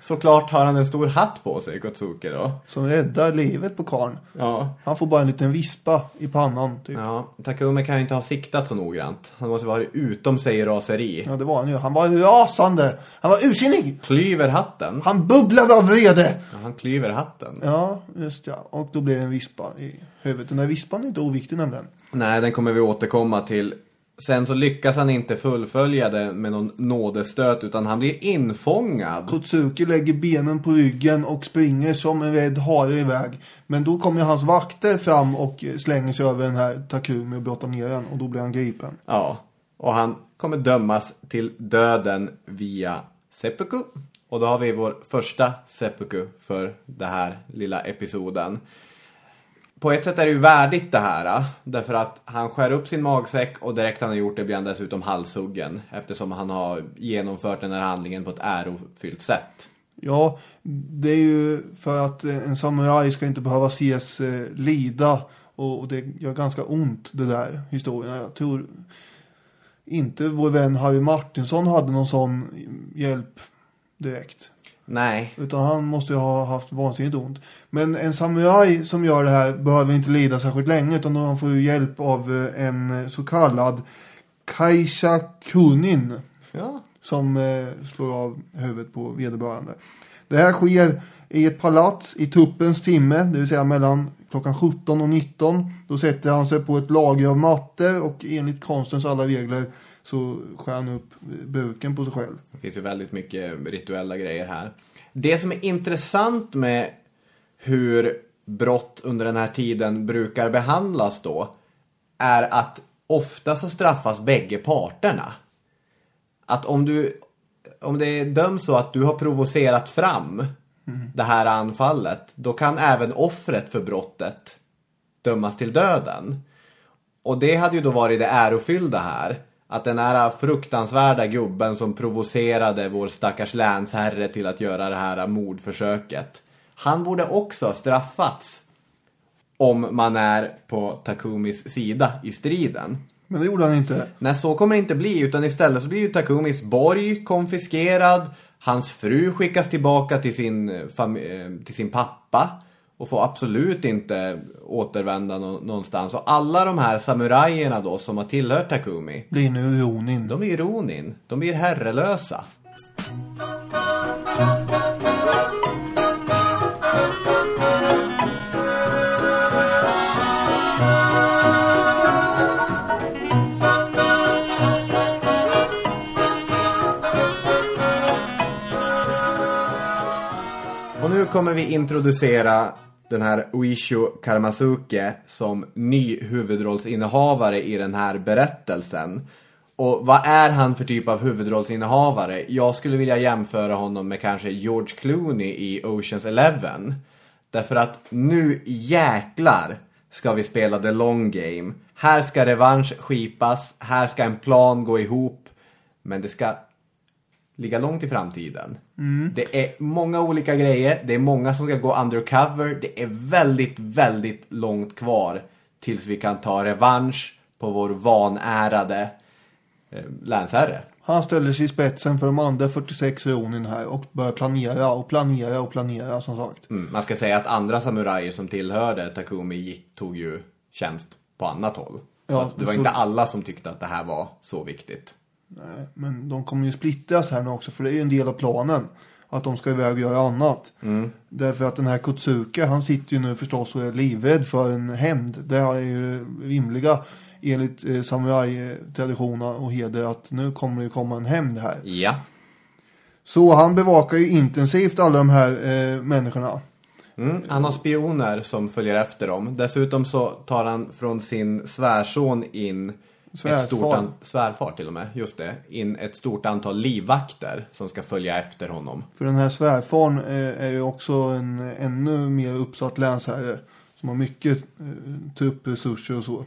Såklart har han en stor hatt på sig, Kotsuke då. Som räddar livet på karln. Ja. Han får bara en liten vispa i pannan. Typ. Ja. ja. Takumi kan ju inte ha siktat så noggrant. Han måste vara utom sig i raseri. det var han ju. Han var rasande. Han var ursinnig. Klyver hatten. Han bubblade av vrede. Ja, han klyver hatten. Ja, just ja. Och då blir det en vispa i huvudet. Den där vispan är inte oviktig nämligen. Nej, den kommer vi återkomma till. Sen så lyckas han inte fullfölja det med någon nådestöt utan han blir infångad. Kotsuki lägger benen på ryggen och springer som en rädd hare iväg. Men då kommer hans vakter fram och slänger sig över den här Takumi och brottar ner den. Och då blir han gripen. Ja, och han kommer dömas till döden via seppuku. Och då har vi vår första seppuku för den här lilla episoden. På ett sätt är det ju värdigt det här. Äh, därför att han skär upp sin magsäck och direkt han har gjort det blir han dessutom halshuggen. Eftersom han har genomfört den här handlingen på ett ärofyllt sätt. Ja, det är ju för att eh, en samuraj ska inte behöva ses eh, lida. Och, och det gör ganska ont det där historien. Jag tror inte vår vän Harry Martinsson hade någon sån hjälp direkt. Nej, Utan han måste ju ha haft vansinnigt ont. Men en samuraj som gör det här behöver inte lida särskilt länge. Utan han får ju hjälp av eh, en så kallad Kaisha Kunin. ja. Som eh, slår av huvudet på vederbörande. Det här sker i ett palats i tuppens timme. Det vill säga mellan klockan 17 och 19. Då sätter han sig på ett lager av mattor. Och enligt konstens alla regler så skär han upp buken på sig själv. Det finns ju väldigt mycket rituella grejer här. Det som är intressant med hur brott under den här tiden brukar behandlas då är att ofta så straffas bägge parterna. Att om du om det döms så att du har provocerat fram det här anfallet då kan även offret för brottet dömas till döden. Och det hade ju då varit det ärofyllda här. Att den här fruktansvärda gubben som provocerade vår stackars länsherre till att göra det här mordförsöket. Han borde också straffats. Om man är på Takumis sida i striden. Men det gjorde han inte. Nej, så kommer det inte bli. Utan istället så blir ju Takumis borg konfiskerad. Hans fru skickas tillbaka till sin, eh, till sin pappa. Och får absolut inte återvända nå- någonstans. Och alla de här samurajerna då som har tillhört Takumi. Blir nu Ronin. De blir ronin. De blir herrelösa. Och nu kommer vi introducera den här Uishu Karmasuke som ny huvudrollsinnehavare i den här berättelsen. Och vad är han för typ av huvudrollsinnehavare? Jag skulle vilja jämföra honom med kanske George Clooney i Oceans Eleven. Därför att nu jäklar ska vi spela the long game. Här ska revansch skipas, här ska en plan gå ihop. Men det ska ligga långt i framtiden. Det är många olika grejer, det är många som ska gå undercover. Det är väldigt, väldigt långt kvar tills vi kan ta revansch på vår vanärade eh, länsherre. Han ställer sig i spetsen för de andra 46 reonin här och börjar planera och planera och planera som sagt. Mm, man ska säga att andra samurajer som tillhörde Takumi gick, tog ju tjänst på annat håll. Ja, så att det var så- inte alla som tyckte att det här var så viktigt. Nej, men de kommer ju splittras här nu också för det är ju en del av planen. Att de ska iväg och göra annat. Därför att den här Kotsuke han sitter ju nu förstås och är livrädd för en hämnd. Det är ju rimliga enligt eh, samurajtraditioner och heder att nu kommer det komma en hämnd här. Ja. Så han bevakar ju intensivt alla de här eh, människorna. Mm, han har spioner som följer efter dem. Dessutom så tar han från sin svärson in Svärfar. ett stort an- svärfar till och med, just det. In ett stort antal livvakter som ska följa efter honom. För den här svärfaren eh, är ju också en ännu mer uppsatt länsherre. Som har mycket eh, truppresurser och så.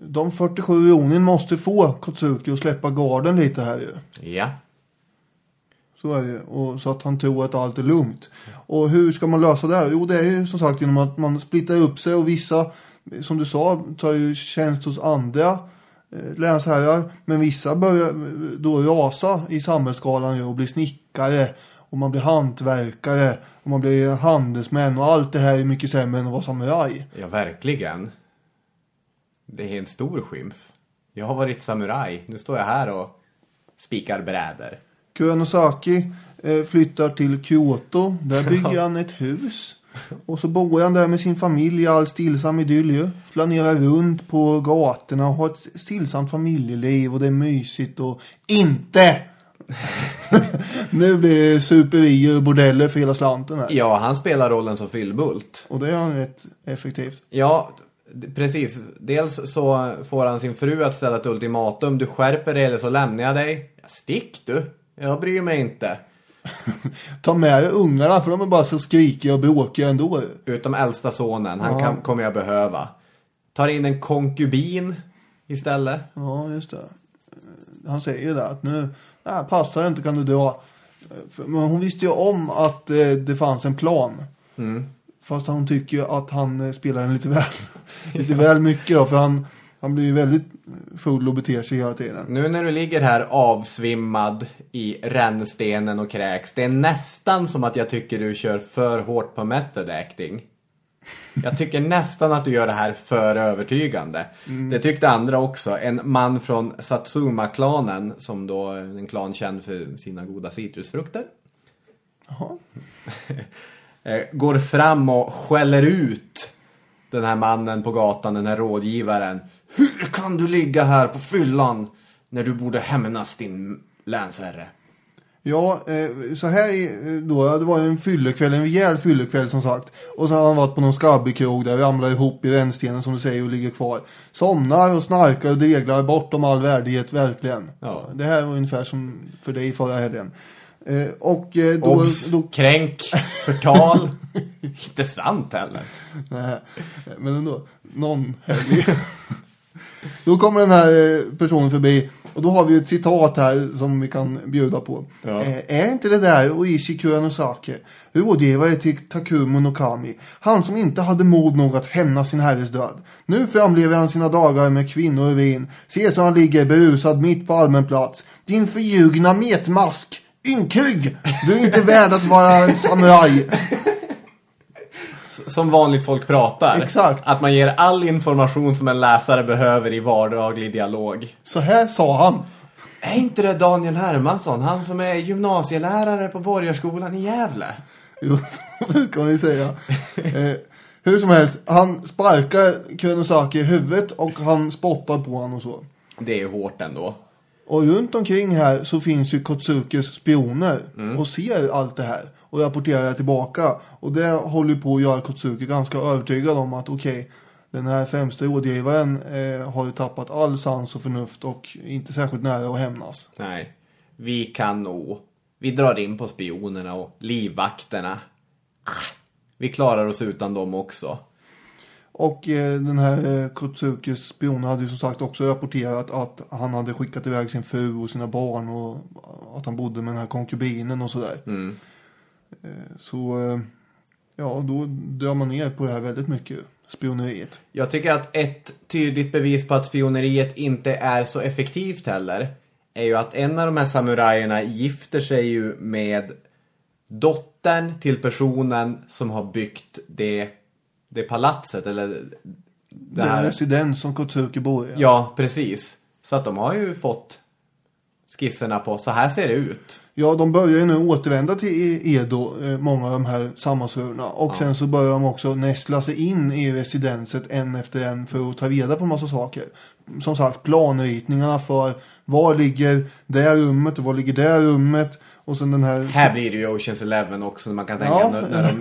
De 47 ronin måste få Kotsuki att släppa garden lite här ju. Ja. Så är det och Så att han tror att allt är lugnt. Och hur ska man lösa det här? Jo, det är ju som sagt genom att man splittar upp sig och vissa, som du sa, tar ju tjänst hos andra eh, länsherrar. Men vissa börjar eh, då rasa i samhällsskalan och blir snickare. Och man blir hantverkare. Och man blir handelsmän. Och allt det här är mycket sämre än att vara samuraj. Ja, verkligen. Det är en stor skymf. Jag har varit samuraj. Nu står jag här och spikar brädor. Kuronosaki eh, flyttar till Kyoto. Där bygger han ett hus. Och så bor han där med sin familj i all stillsam idyll ju. Flanerar runt på gatorna och har ett stillsamt familjeliv och det är mysigt och inte! nu blir det superier och bordeller för hela slanten här. Ja, han spelar rollen som fyllbult. Och det är han rätt effektivt. Ja, precis. Dels så får han sin fru att ställa ett ultimatum. Du skärper dig eller så lämnar jag dig. Stick du. Jag bryr mig inte. Ta med dig ungarna för de är bara så skrikiga och bråkiga ändå. Utom äldsta sonen. Han Ja. kan, kommer jag behöva. Tar in en konkubin istället. Ja, just det. Han säger ju det att nu, nej, passar det inte kan du dra. Men hon visste ju om att eh, det fanns en plan. Fast hon tycker ju att han eh, spelar den lite väl, lite väl mycket då. För han, han blir ju väldigt full och beter sig hela tiden. Nu när du ligger här avsvimmad i rännstenen och kräks. Det är nästan som att jag tycker du kör för hårt på method acting. Jag tycker nästan att du gör det här för övertygande. Det tyckte andra också. En man från Satsuma-klanen, som då är en klan känd för sina goda citrusfrukter. Jaha. eh, går fram och skäller ut den här mannen på gatan, den här rådgivaren. Hur kan du ligga här på fyllan när du borde hämnas din länsherre? Ja, eh, så här i- då, det var en fyllekväll, en rejäl fyllekväll som sagt. Och så har han varit på någon skabbig krog där, ramlar ihop i rännstenen som du säger och ligger kvar. Somnar och snarkar och dreglar bortom all värdighet, verkligen. Ja. Det här var ungefär som för dig förra helgen. Eh, och eh, då... Obs! då Kränk! Förtal! Inte sant heller. nej, men ändå, någon helg. då kommer den här eh, personen förbi. Och då har vi ett citat här som vi kan bjuda på. Ja. Eh, är inte det där Oishi Kuronosaki, rådgivare till Takumo Nokami, han som inte hade mod nog att hämna sin herres död. Nu framlever han sina dagar med kvinnor och vin. Se så han ligger berusad mitt på allmän plats. Din förljugna metmask! Ynkrygg! Du är inte värd att vara samuraj. Som vanligt folk pratar. Exakt. Att man ger all information som en läsare behöver i vardaglig dialog. Så här sa han. Är inte det Daniel Hermansson? Han som är gymnasielärare på Borgarskolan i Gävle? Jo, så brukar man ju säga. Eh, hur som helst, han sparkar Kuronosaki i huvudet och han spottar på honom och så. Det är hårt ändå. Och runt omkring här så finns ju Kotsukes spioner och ser allt det här och rapporterar tillbaka. Och det håller på att göra Kotsuke ganska övertygad om att okej, den här främste rådgivaren eh, har ju tappat all sans och förnuft och inte särskilt nära att hämnas. Nej. Vi kan nog. Vi drar in på spionerna och livvakterna. Ah, vi klarar oss utan dem också. Och eh, den här eh, Kotsukis spion hade ju som sagt också rapporterat att han hade skickat iväg sin fru och sina barn och att han bodde med den här konkubinen och sådär. Mm. Eh, så eh, ja, då drar man ner på det här väldigt mycket, spioneriet. Jag tycker att ett tydligt bevis på att spioneriet inte är så effektivt heller är ju att en av de här samurajerna gifter sig ju med dottern till personen som har byggt det, det palatset eller det Den här. residens som Kotsuki bor i. Ja, precis. Så att de har ju fått skisserna på så här ser det ut. Ja, de börjar ju nu återvända till Edo, eh, många av de här sammansvurna. Och sen så börjar de också nästla sig in i residenset en efter en för att ta reda på en massa saker. Som sagt, planritningarna för var ligger det rummet och var ligger det rummet. Och sen den här... Här blir det ju Oceans Eleven också. Man kan tänka Ja. när, när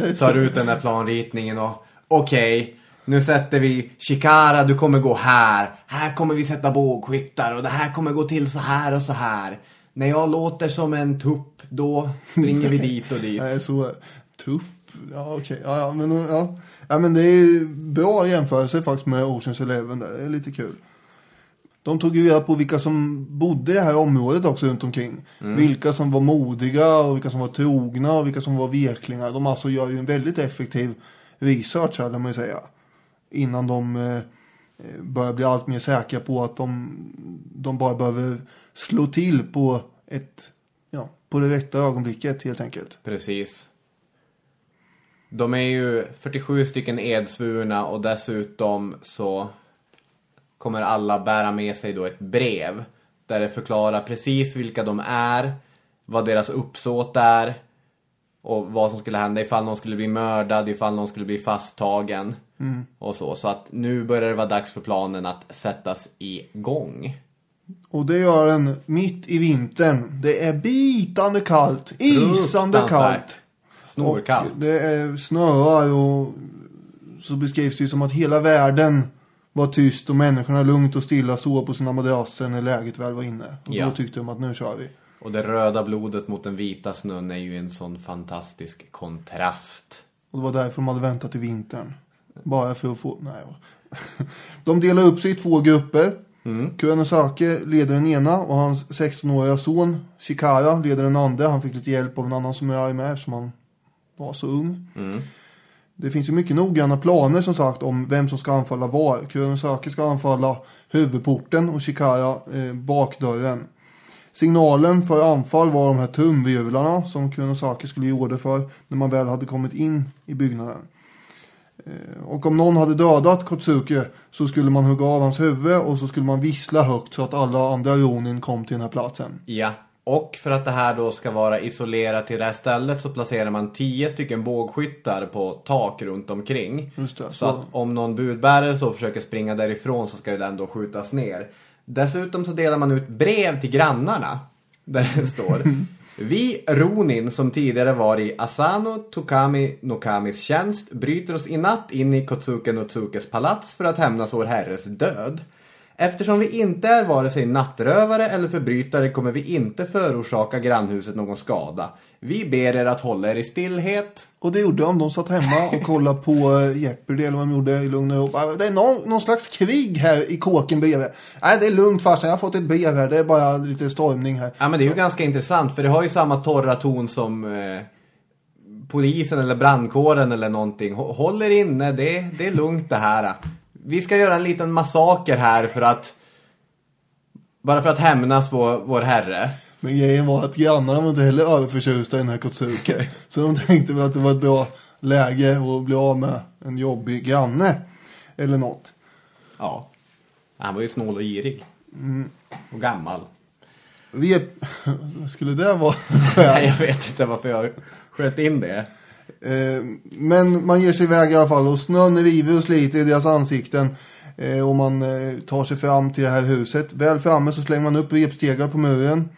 de tar ut den där planritningen och okej. Nu sätter vi Shikara, du kommer gå här. Här kommer vi sätta bågskyttar och det här kommer gå till så här och så här. När jag låter som en tupp, då springer vi dit och dit. Nej, så tupp. Ja, okej. Ja, ja, men, ja. ja, men det är bra jämförelse faktiskt med Oceans Eleven där. Det är lite kul. De tog ju reda på vilka som bodde i det här området också runt omkring. Vilka som var modiga och vilka som var trogna och vilka som var veklingar. De alltså gör ju en väldigt effektiv research här, lär man ju säga. Innan de eh, eh, börjar bli allt mer säkra på att de, de bara behöver slå till på ett, ja, på det rätta ögonblicket helt enkelt. Precis. De är ju 47 stycken edsvurna och dessutom så kommer alla bära med sig då ett brev där det förklarar precis vilka de är, vad deras uppsåt är och vad som skulle hända ifall någon skulle bli mördad, ifall någon skulle bli fasttagen och så. Så att nu börjar det vara dags för planen att sättas igång. Och det gör den mitt i vintern. Det är bitande kallt, isande kallt. Snorkallt. Och det är snöar och så beskrivs det ju som att hela världen var tyst och människorna lugnt och stilla sov på sina madrasser när läget väl var inne. Och Ja. då tyckte de att nu kör vi. Och det röda blodet mot den vita snön är ju en sån fantastisk kontrast. Och det var därför de hade väntat till vintern. Bara för att få... Nej. De delar upp sig i två grupper. Mm. Kuronosaki leder den ena och hans 16-åriga son Shikara leder den andra. Han fick lite hjälp av en annan som är med eftersom han var så ung. Det finns ju mycket noggranna planer som sagt om vem som ska anfalla var. Kuronosaki ska anfalla huvudporten och Shikara eh, bakdörren. Signalen för anfall var de här trumvirvlarna som Kuronosaki skulle ge order för när man väl hade kommit in i byggnaden. Eh, Och om någon hade dödat Kotsuke så skulle man hugga av hans huvud och så skulle man vissla högt så att alla andra Ronin kom till den här platsen. Ja. Och för att det här då ska vara isolerat till det här stället så placerar man 10 stycken bågskyttar på tak runt omkring. Det, så, så- att om någon budbärare så försöker springa därifrån så ska ju den då skjutas ner. Dessutom så delar man ut brev till grannarna. Där det står Vi Ronin som tidigare var i Asano Tokami Nokamis tjänst bryter oss i natt in i Kotsuke Notsukes palats för att hämnas vår herres död. Eftersom vi inte är vare sig nattrövare eller förbrytare kommer vi inte förorsaka grannhuset någon skada. Vi ber er att hålla er i stillhet. Och det gjorde de. De satt hemma och kollade på eh, Jeopardy eller vad de gjorde i lugn och ro. Det är någon, någon slags krig här i kåken bredvid. Nej, det är lugnt farsan. Jag har fått ett brev här. Det är bara lite stormning här. Ja men det är ju ganska intressant för det har ju samma torra ton som eh, polisen eller brandkåren eller någonting. Hå- Håll er inne, det, det är lugnt det här. Vi ska göra en liten massaker här för att bara för att hämnas vår, vår herre. Men grejen var att grannarna var inte heller överförtjusta i den här Kotsuke. Så de tänkte väl att det var ett bra läge att bli av med en jobbig granne. Eller något. Ja. Han var ju snål och girig. Och gammal. Är... Skulle det vara Nej, jag vet inte varför jag sköt in det. Eh, Men man ger sig iväg i alla fall och snön river och sliter i deras ansikten. Eh, Och man eh, tar sig fram till det här huset. Väl framme så slänger man upp repstegar på muren.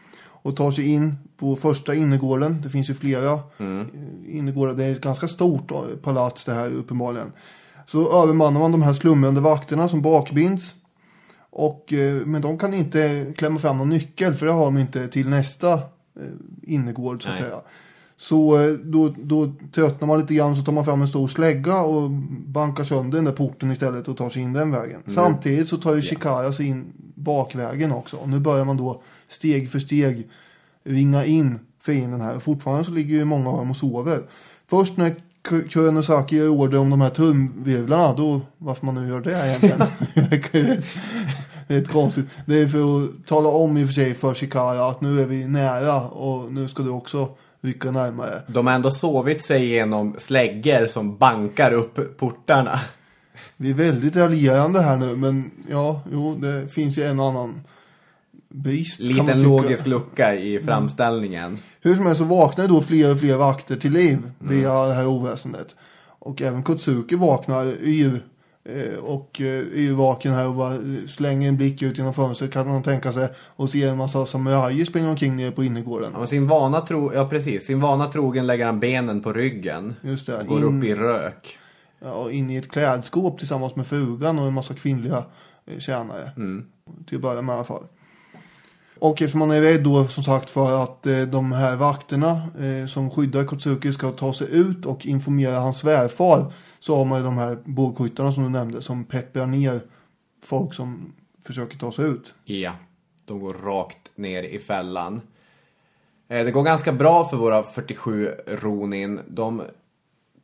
Och tar sig in på första innergården. Det finns ju flera eh, innergårdar. Det är ett ganska stort eh, palats det här uppenbarligen. Så övermannar man de här slumrande vakterna som bakbinds. Och, men de kan inte klämma fram någon nyckel för det har de inte till nästa innergård så att Nej. säga. Så eh, då, då tröttnar man lite grann så tar man fram en stor slägga och bankar sönder den där porten istället och tar sig in den vägen. Samtidigt så tar ju Shikara sig in bakvägen också. Och nu börjar man då steg för steg ringa in fienden här. Fortfarande så ligger ju många av dem och sover. Först när K- Kuronosaki ger order om de här trumvirvlarna, då, varför man nu gör det egentligen, det rätt konstigt. Det är för att tala om i och för sig för Shikara att nu är vi nära och nu ska du också rycka närmare. De har ändå sovit sig genom släggor som bankar upp portarna. Vi är väldigt raljerande här nu, men ja, jo, det finns ju en annan brist. Liten logisk lucka i framställningen. Hur som helst så vaknar då fler och fler vakter till liv Mm. via det här oväsendet. Och även Kotsuki vaknar yr eh, och eh, yrvaken här och bara slänger en blick ut genom fönstret kan man tänka sig och ser en massa samurajer springa omkring nere på innergården. Och sin vana tro, ja precis, sin vana trogen lägger han benen på ryggen. Just det, Och går in- upp i rök. Ja, och in i ett klädskåp tillsammans med frugan och en massa kvinnliga eh, tjänare. Till att börja med i alla fall. Och eftersom man är rädd då som sagt för att eh, de här vakterna eh, som skyddar Kotsuki ska ta sig ut och informera hans svärfar så har man ju de här bågskyttarna som du nämnde som pepprar ner folk som försöker ta sig ut. Ja, de går rakt ner i fällan. Eh, Det går ganska bra för våra 47 Ronin. De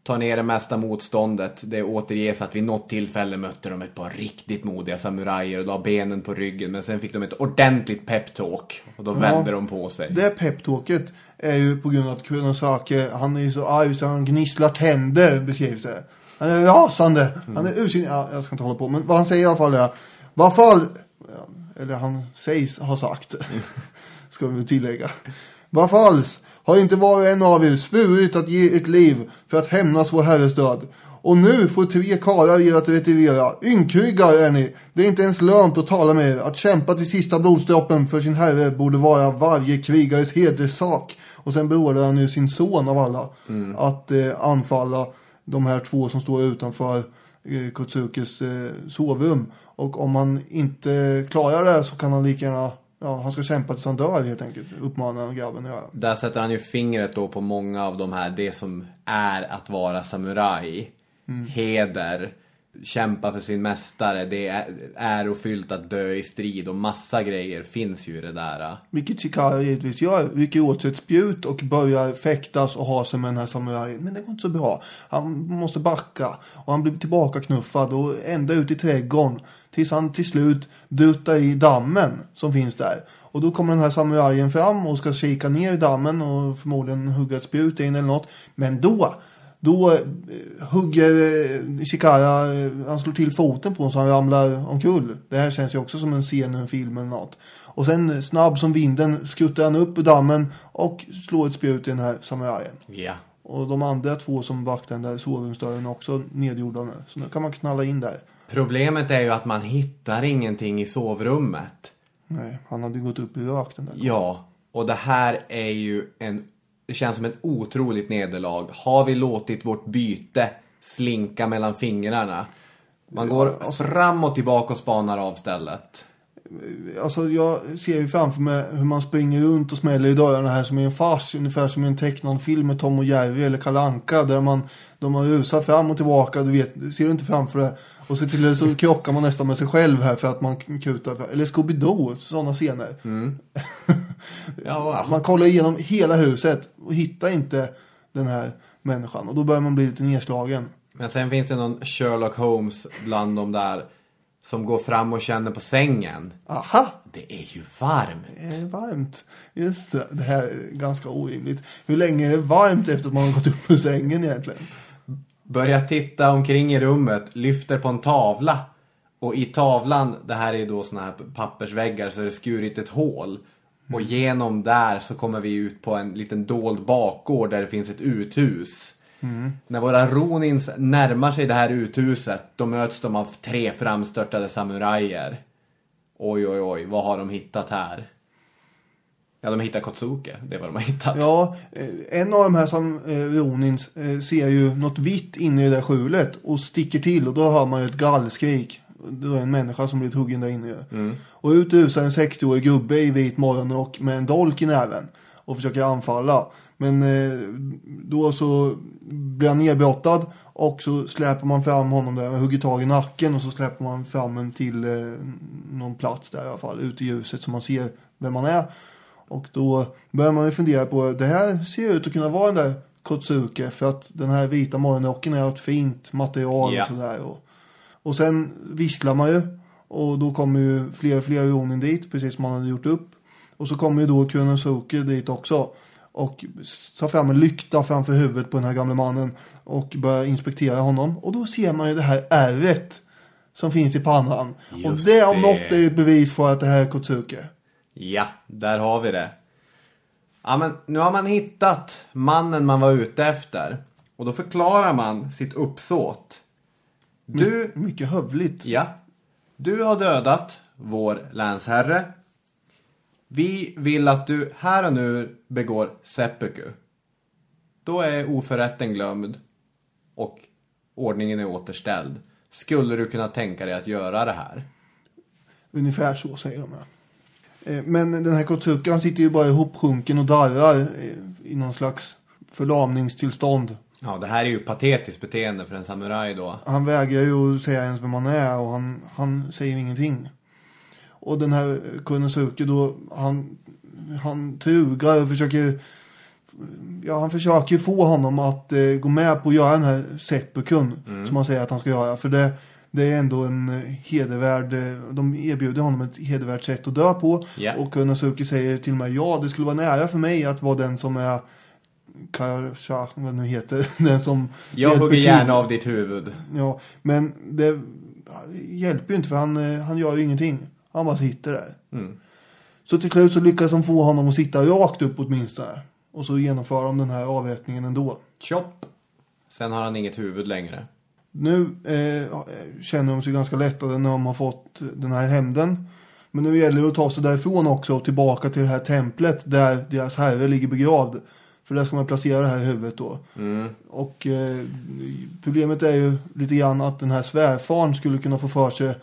tar ner det mesta motståndet. Det återges att vid något tillfälle mötte de ett par riktigt modiga samurajer och la benen på ryggen. Men sen fick de ett ordentligt peptalk och då vände de på sig. Det peptalket är ju på grund av att Kuronosaki, han är ju så arg så han gnisslar tänder beskrivs det. Han är rasande. Han är ursinnig. Ja, jag ska inte hålla på. Men vad han säger i alla fall är. Vad fall. ja, Eller han sägs ha sagt. ska vi tillägga. Vad falls. Har inte var och en av er svurit att ge ert liv för att hämnas vår herres död. Och nu får tre karlar er att retirera. Ynkryggar är ni. Det är inte ens lönt att tala med er. Att kämpa till sista blodsdroppen för sin herre borde vara varje krigares hederssak. Och sen beordrar han ju sin son av alla att eh, anfalla de här två som står utanför eh, Kotsukis eh, sovrum. Och om han inte klarar det så kan han lika gärna, ja han ska kämpa tills han dör helt enkelt. Uppmanar grabben att göra. Där sätter han ju fingret då på många av de här, det som är att vara samuraj. Heder, kämpa för sin mästare, det är ärofyllt att dö i strid och massa grejer finns ju i det där. Vilket Chikara givetvis gör. Rycker åt sig ett spjut och börjar fäktas och ha sig med den här samurajen. Men det går inte så bra. Han måste backa. Och han blir tillbaka knuffad och ända ut i trädgården. Tills han till slut duttar i dammen som finns där. Och då kommer den här samurajen fram och ska kika ner i dammen och förmodligen hugga ett spjut in eller något. Men då då eh, hugger eh, Shikara, eh, han slår till foten på honom så han ramlar omkull. Det här känns ju också som en scen i en film eller något. Och sen eh, snabb som vinden skuttar han upp ur dammen och slår ett spjut i den här samurajen. Ja. Och de andra två som vaktar den där sovrumsdörren är också nedgjorda nu. Så nu kan man knalla in där. Problemet är ju att man hittar ingenting i sovrummet. Nej, han hade ju gått upp i rök den där. Ja, och det här är ju en... Det känns som ett otroligt nederlag. Har vi låtit vårt byte slinka mellan fingrarna? Man går fram och tillbaka och spanar av stället. Alltså jag ser ju framför mig hur man springer runt och smäller i dörrarna här som i en fars. Ungefär som i en tecknad film med Tom och Jerry eller Kalle Anka. Där man, de har rusat fram och tillbaka. Du vet, ser du inte framför dig. Och så till så krockar man nästan med sig själv här för att man kutar. Eller Scooby-Doo, sådana scener. Ja, Man kollar igenom hela huset och hittar inte den här människan. Och då börjar man bli lite nedslagen. Men sen finns det någon Sherlock Holmes bland de där som går fram och känner på sängen. Aha! Det är ju varmt. Det är varmt. Just det. Det här är ganska orimligt. Hur länge är det varmt efter att man har gått upp ur sängen egentligen? Börjar titta omkring i rummet, lyfter på en tavla. Och i tavlan, det här är då såna här pappersväggar, så är det skurit ett hål. Och genom där så kommer vi ut på en liten dold bakgård där det finns ett uthus. När våra ronins närmar sig det här uthuset, då möts de av tre framstörtade samurajer. Oj, oj, oj, vad har de hittat här? Ja, de har hittat Kotsuke, det är vad de har hittat. Ja, eh, en av de här som eh, Ronins eh, ser ju något vitt inne i det där skjulet och sticker till och då hör man ju ett gallskrik. Det är en människa som blivit huggen där inne ju. Och ut rusar en 60-årig gubbe i vit morgonrock med en dolk i näven och försöker anfalla. Men eh, då så blir han nedbrottad och så släpar man fram honom där, hugger tag i nacken och så släpar man fram honom till eh, någon plats där i alla fall, ute i ljuset så man ser vem man är. Och då börjar man ju fundera på, det här ser ut att kunna vara den där Kotsuke för att den här vita morgonrocken är ett fint material Ja. och sådär. Och, och sen visslar man ju och då kommer ju fler och fler Ronin dit, precis som man hade gjort upp. Och så kommer ju då Kunosuke dit också. Och tar fram en lykta framför huvudet på den här gamla mannen. Och börjar inspektera honom. Och då ser man ju det här ärret. Som finns i pannan. och Just det om det. något är ett bevis för att det här är Kotsuke. Ja, där har vi det. Ja, men nu har man hittat mannen man var ute efter. Och då förklarar man sitt uppsåt. Du, Mycket hövligt. ja, du har dödat vår länsherre. Vi vill att du här och nu begår seppuku. Då är oförrätten glömd och ordningen är återställd. Skulle du kunna tänka dig att göra det här? Ungefär så säger de. Ja. Eh, Men den här Kotsuke han sitter ju bara ihopsjunken och darrar eh, i någon slags förlamningstillstånd. Ja, det här är ju patetiskt beteende för en samuraj då. Han vägrar ju att säga ens vem han är och han, han säger ingenting. Och den här Kunosuke då, han, han trugar och försöker Ja, han försöker få honom att eh, gå med på att göra den här seppukun som han säger att han ska göra. För det, det är ändå en eh, hedervärd, eh, de erbjuder honom ett hedervärt sätt att dö på. Ja. Och Kunosuke säger till mig, ja det skulle vara nära för mig att vara den som är Karasha, vad nu heter, den som Jag hugger gärna av ditt huvud. Ja, men det hjälper ju inte för han, eh, han gör ju ingenting. Han bara sitter där. Så till slut så lyckas de få honom att sitta rakt upp åtminstone. Och så genomför de den här avrättningen ändå. Chop. Sen har han inget huvud längre. Nu eh, känner de sig ganska lättade när de har fått den här hämnden. Men nu gäller det att ta sig därifrån också och tillbaka till det här templet där deras herre ligger begravd. För där ska man placera det här huvudet då. Och eh, problemet är ju lite grann att den här svärfaren skulle kunna få för sig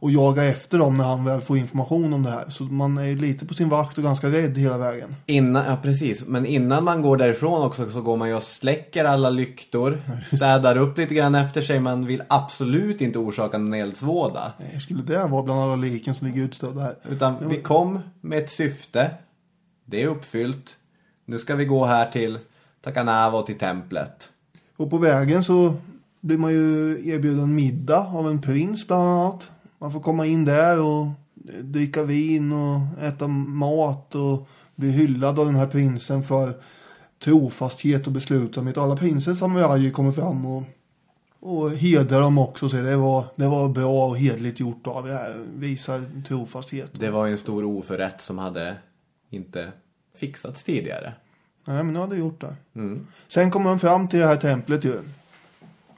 och jaga efter dem när han väl får information om det här. Så man är lite på sin vakt och ganska rädd hela vägen. Innan, ja precis, men innan man går därifrån också så går man ju och släcker alla lyktor. Städar upp lite grann efter sig. Man vill absolut inte orsaka någon eldsvåda. Eh, Skulle det vara bland alla liken som ligger utstödda här? Utan vi kom med ett syfte. Det är uppfyllt. Nu ska vi gå här till Takanawa och till templet. Och på vägen så blir man ju erbjuden middag av en prins bland annat. Man får komma in där och dricka vin och äta mat och bli hyllad av den här prinsen för trofasthet och beslutsamhet. Alla prinsens samurajer kommer fram och, och hedrar dem också. Så det var, det var bra och hedligt gjort av er. Visar trofasthet. Det var en stor oförrätt som hade inte fixats tidigare. Nej, men nu har det gjort det. Sen kommer de fram till det här templet ju.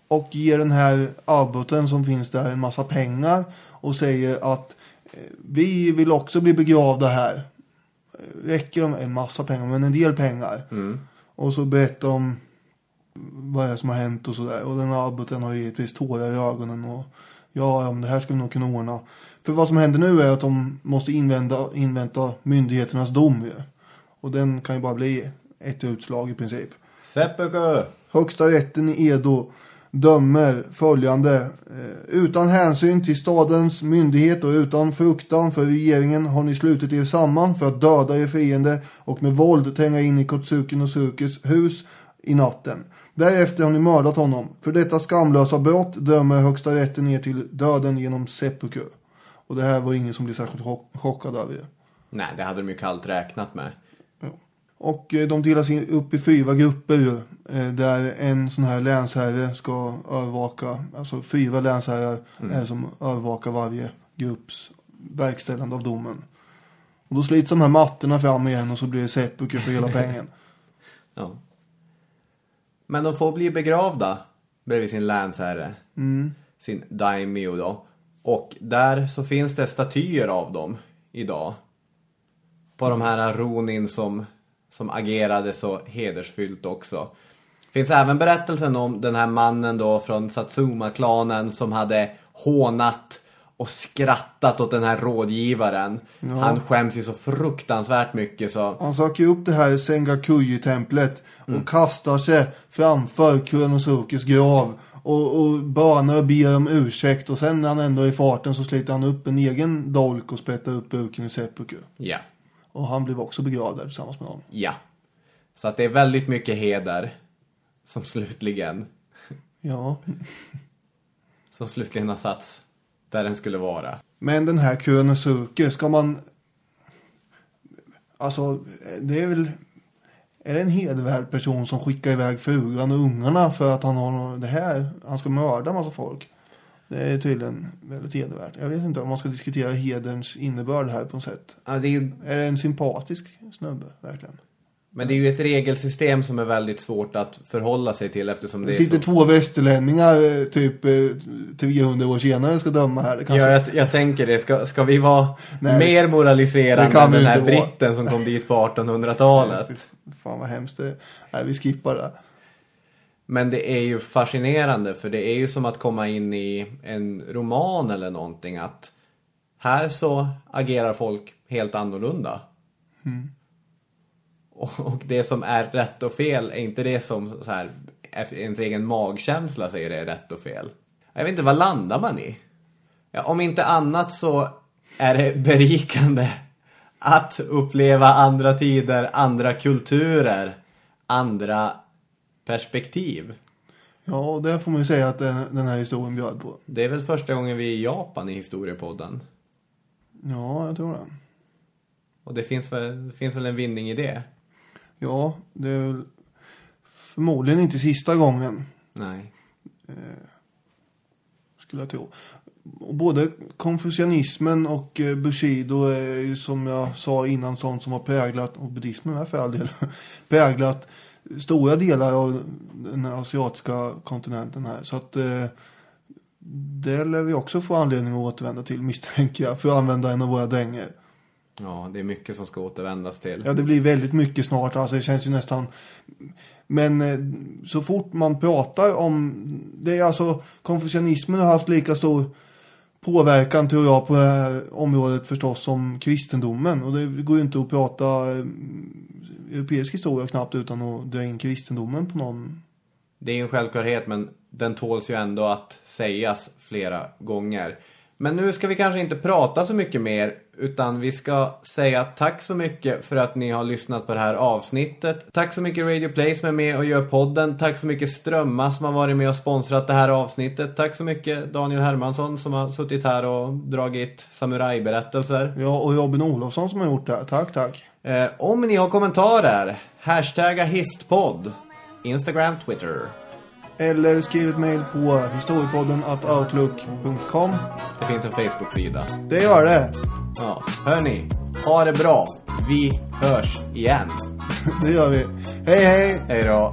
Och ger den här abboten som finns där en massa pengar. Och säger att eh, vi vill också bli begravda här. Räcker de en massa pengar, men en del pengar. Och så berättar de vad det är som har hänt och sådär. Och den här abboten har givetvis tårar i ögonen. Och ja, om det här ska vi nog kunna ordna. För vad som händer nu är att de måste invänta, invänta myndigheternas dom ju. Och den kan ju bara bli ett utslag i princip. Seppuku! Högsta rätten i Edo dömer följande. Eh, utan hänsyn till stadens myndighet och utan fruktan för regeringen har ni slutit er samman för att döda er fiende och med våld tränga in i Kotsuki Nosukes hus i natten. Därefter har ni mördat honom. För detta skamlösa brott dömer högsta rätten er till döden genom seppuku. Och det här var ingen som blev särskilt chockad över er. Nej, det hade de ju kallt räknat med. Och eh, de delas in upp i fyra grupper ju, eh, där en sån här länsherre ska övervaka, alltså fyra länsherrar är som övervakar varje grupps verkställande av domen. Och då slits de här mattorna fram igen och så blir det seppuku för hela pengen. Ja. Men de får bli begravda bredvid sin länsherre. Sin daimyo då. Och där så finns det statyer av dem idag. På de här ronin som, som agerade så hedersfyllt också. Finns även berättelsen om den här mannen då från Satsuma-klanen som hade hånat och skrattat åt den här rådgivaren. Han skäms ju så fruktansvärt mycket så. Han söker upp det här Sengakuji-templet och kastar sig framför Kuronosukes grav. Och, och bönar och ber om ursäkt. Och sen när han ändå är i farten så sliter han upp en egen dolk och sprättar upp buken i seppuku. Ja. Och han blev också begravd där tillsammans med honom. Ja. Så att det är väldigt mycket heder. Som slutligen, Ja. som slutligen har satts där den skulle vara. Men den här Kuronosuke, ska man... Alltså, det är väl... Är det en hedervärd person som skickar iväg frugan och ungarna för att han har det här? Han ska mörda massa folk. Det är tydligen väldigt hedervärt. Jag vet inte om man ska diskutera hederns innebörd här på något sätt. Ja, det är ju, Är det en sympatisk snubbe, verkligen? men det är ju ett regelsystem som är väldigt svårt att förhålla sig till eftersom det Det sitter så... två västerlänningar eh, typ eh, 300 år senare ska döma här. Kanske... Ja, jag, jag tänker det. Ska, ska vi vara Nej, mer moraliserande än den här inte vara. britten som kom dit på 1800-talet? Fan vad hemskt det är. Nej, vi skippar det. Men det är ju fascinerande för det är ju som att komma in i en roman eller någonting att här så agerar folk helt annorlunda. Och, och det som är rätt och fel är inte det som så här, ens egen magkänsla säger det är rätt och fel. Jag vet inte, vad landar man i? Ja, om inte annat så är det berikande att uppleva andra tider, andra kulturer, andra perspektiv. Ja, och det får man ju säga att den, här historien bjöd på. Det är väl första gången vi är i Japan i historiepodden. Ja, jag tror det. Och det finns väl, det finns väl en vinning i det? Ja, det är väl förmodligen inte sista gången, Nej. skulle jag tro. Och både konfucianismen och eh, Bushido är ju som jag sa innan sånt som har präglat, och buddhismen är för all del, präglat stora delar av den asiatiska kontinenten här. Så att eh, det lär vi också få anledning att återvända till misstänker jag, för att använda en av våra dängor. Ja, det är mycket som ska återvändas till. Ja, det blir väldigt mycket snart. Alltså, det känns ju nästan... Men eh, så fort man pratar om... Det är alltså... Konfucianismen har haft lika stor påverkan, tror jag, på det här området förstås som kristendomen. Och det går ju inte att prata eh, europeisk historia knappt utan att dra in kristendomen på någon... Det är ju en självklarhet men den tåls ju ändå att sägas flera gånger. Men nu ska vi kanske inte prata så mycket mer utan vi ska säga tack så mycket för att ni har lyssnat på det här avsnittet. Tack så mycket Radio Play som är med och gör podden. Tack så mycket Strömma som har varit med och sponsrat det här avsnittet. Tack så mycket Daniel Hermansson som har suttit här och dragit samurajberättelser. Ja, och Robin Olofsson som har gjort det. Tack, tack. Eh, om ni har kommentarer, hashtagga histpodd. Instagram, Twitter. Eller skriv ett mejl på historiepodden outlook.com. Det finns en Facebook-sida. Det gör det. Ja, hörni. Ha det bra. Vi hörs igen. Det gör vi. Hej, hej! Hej då.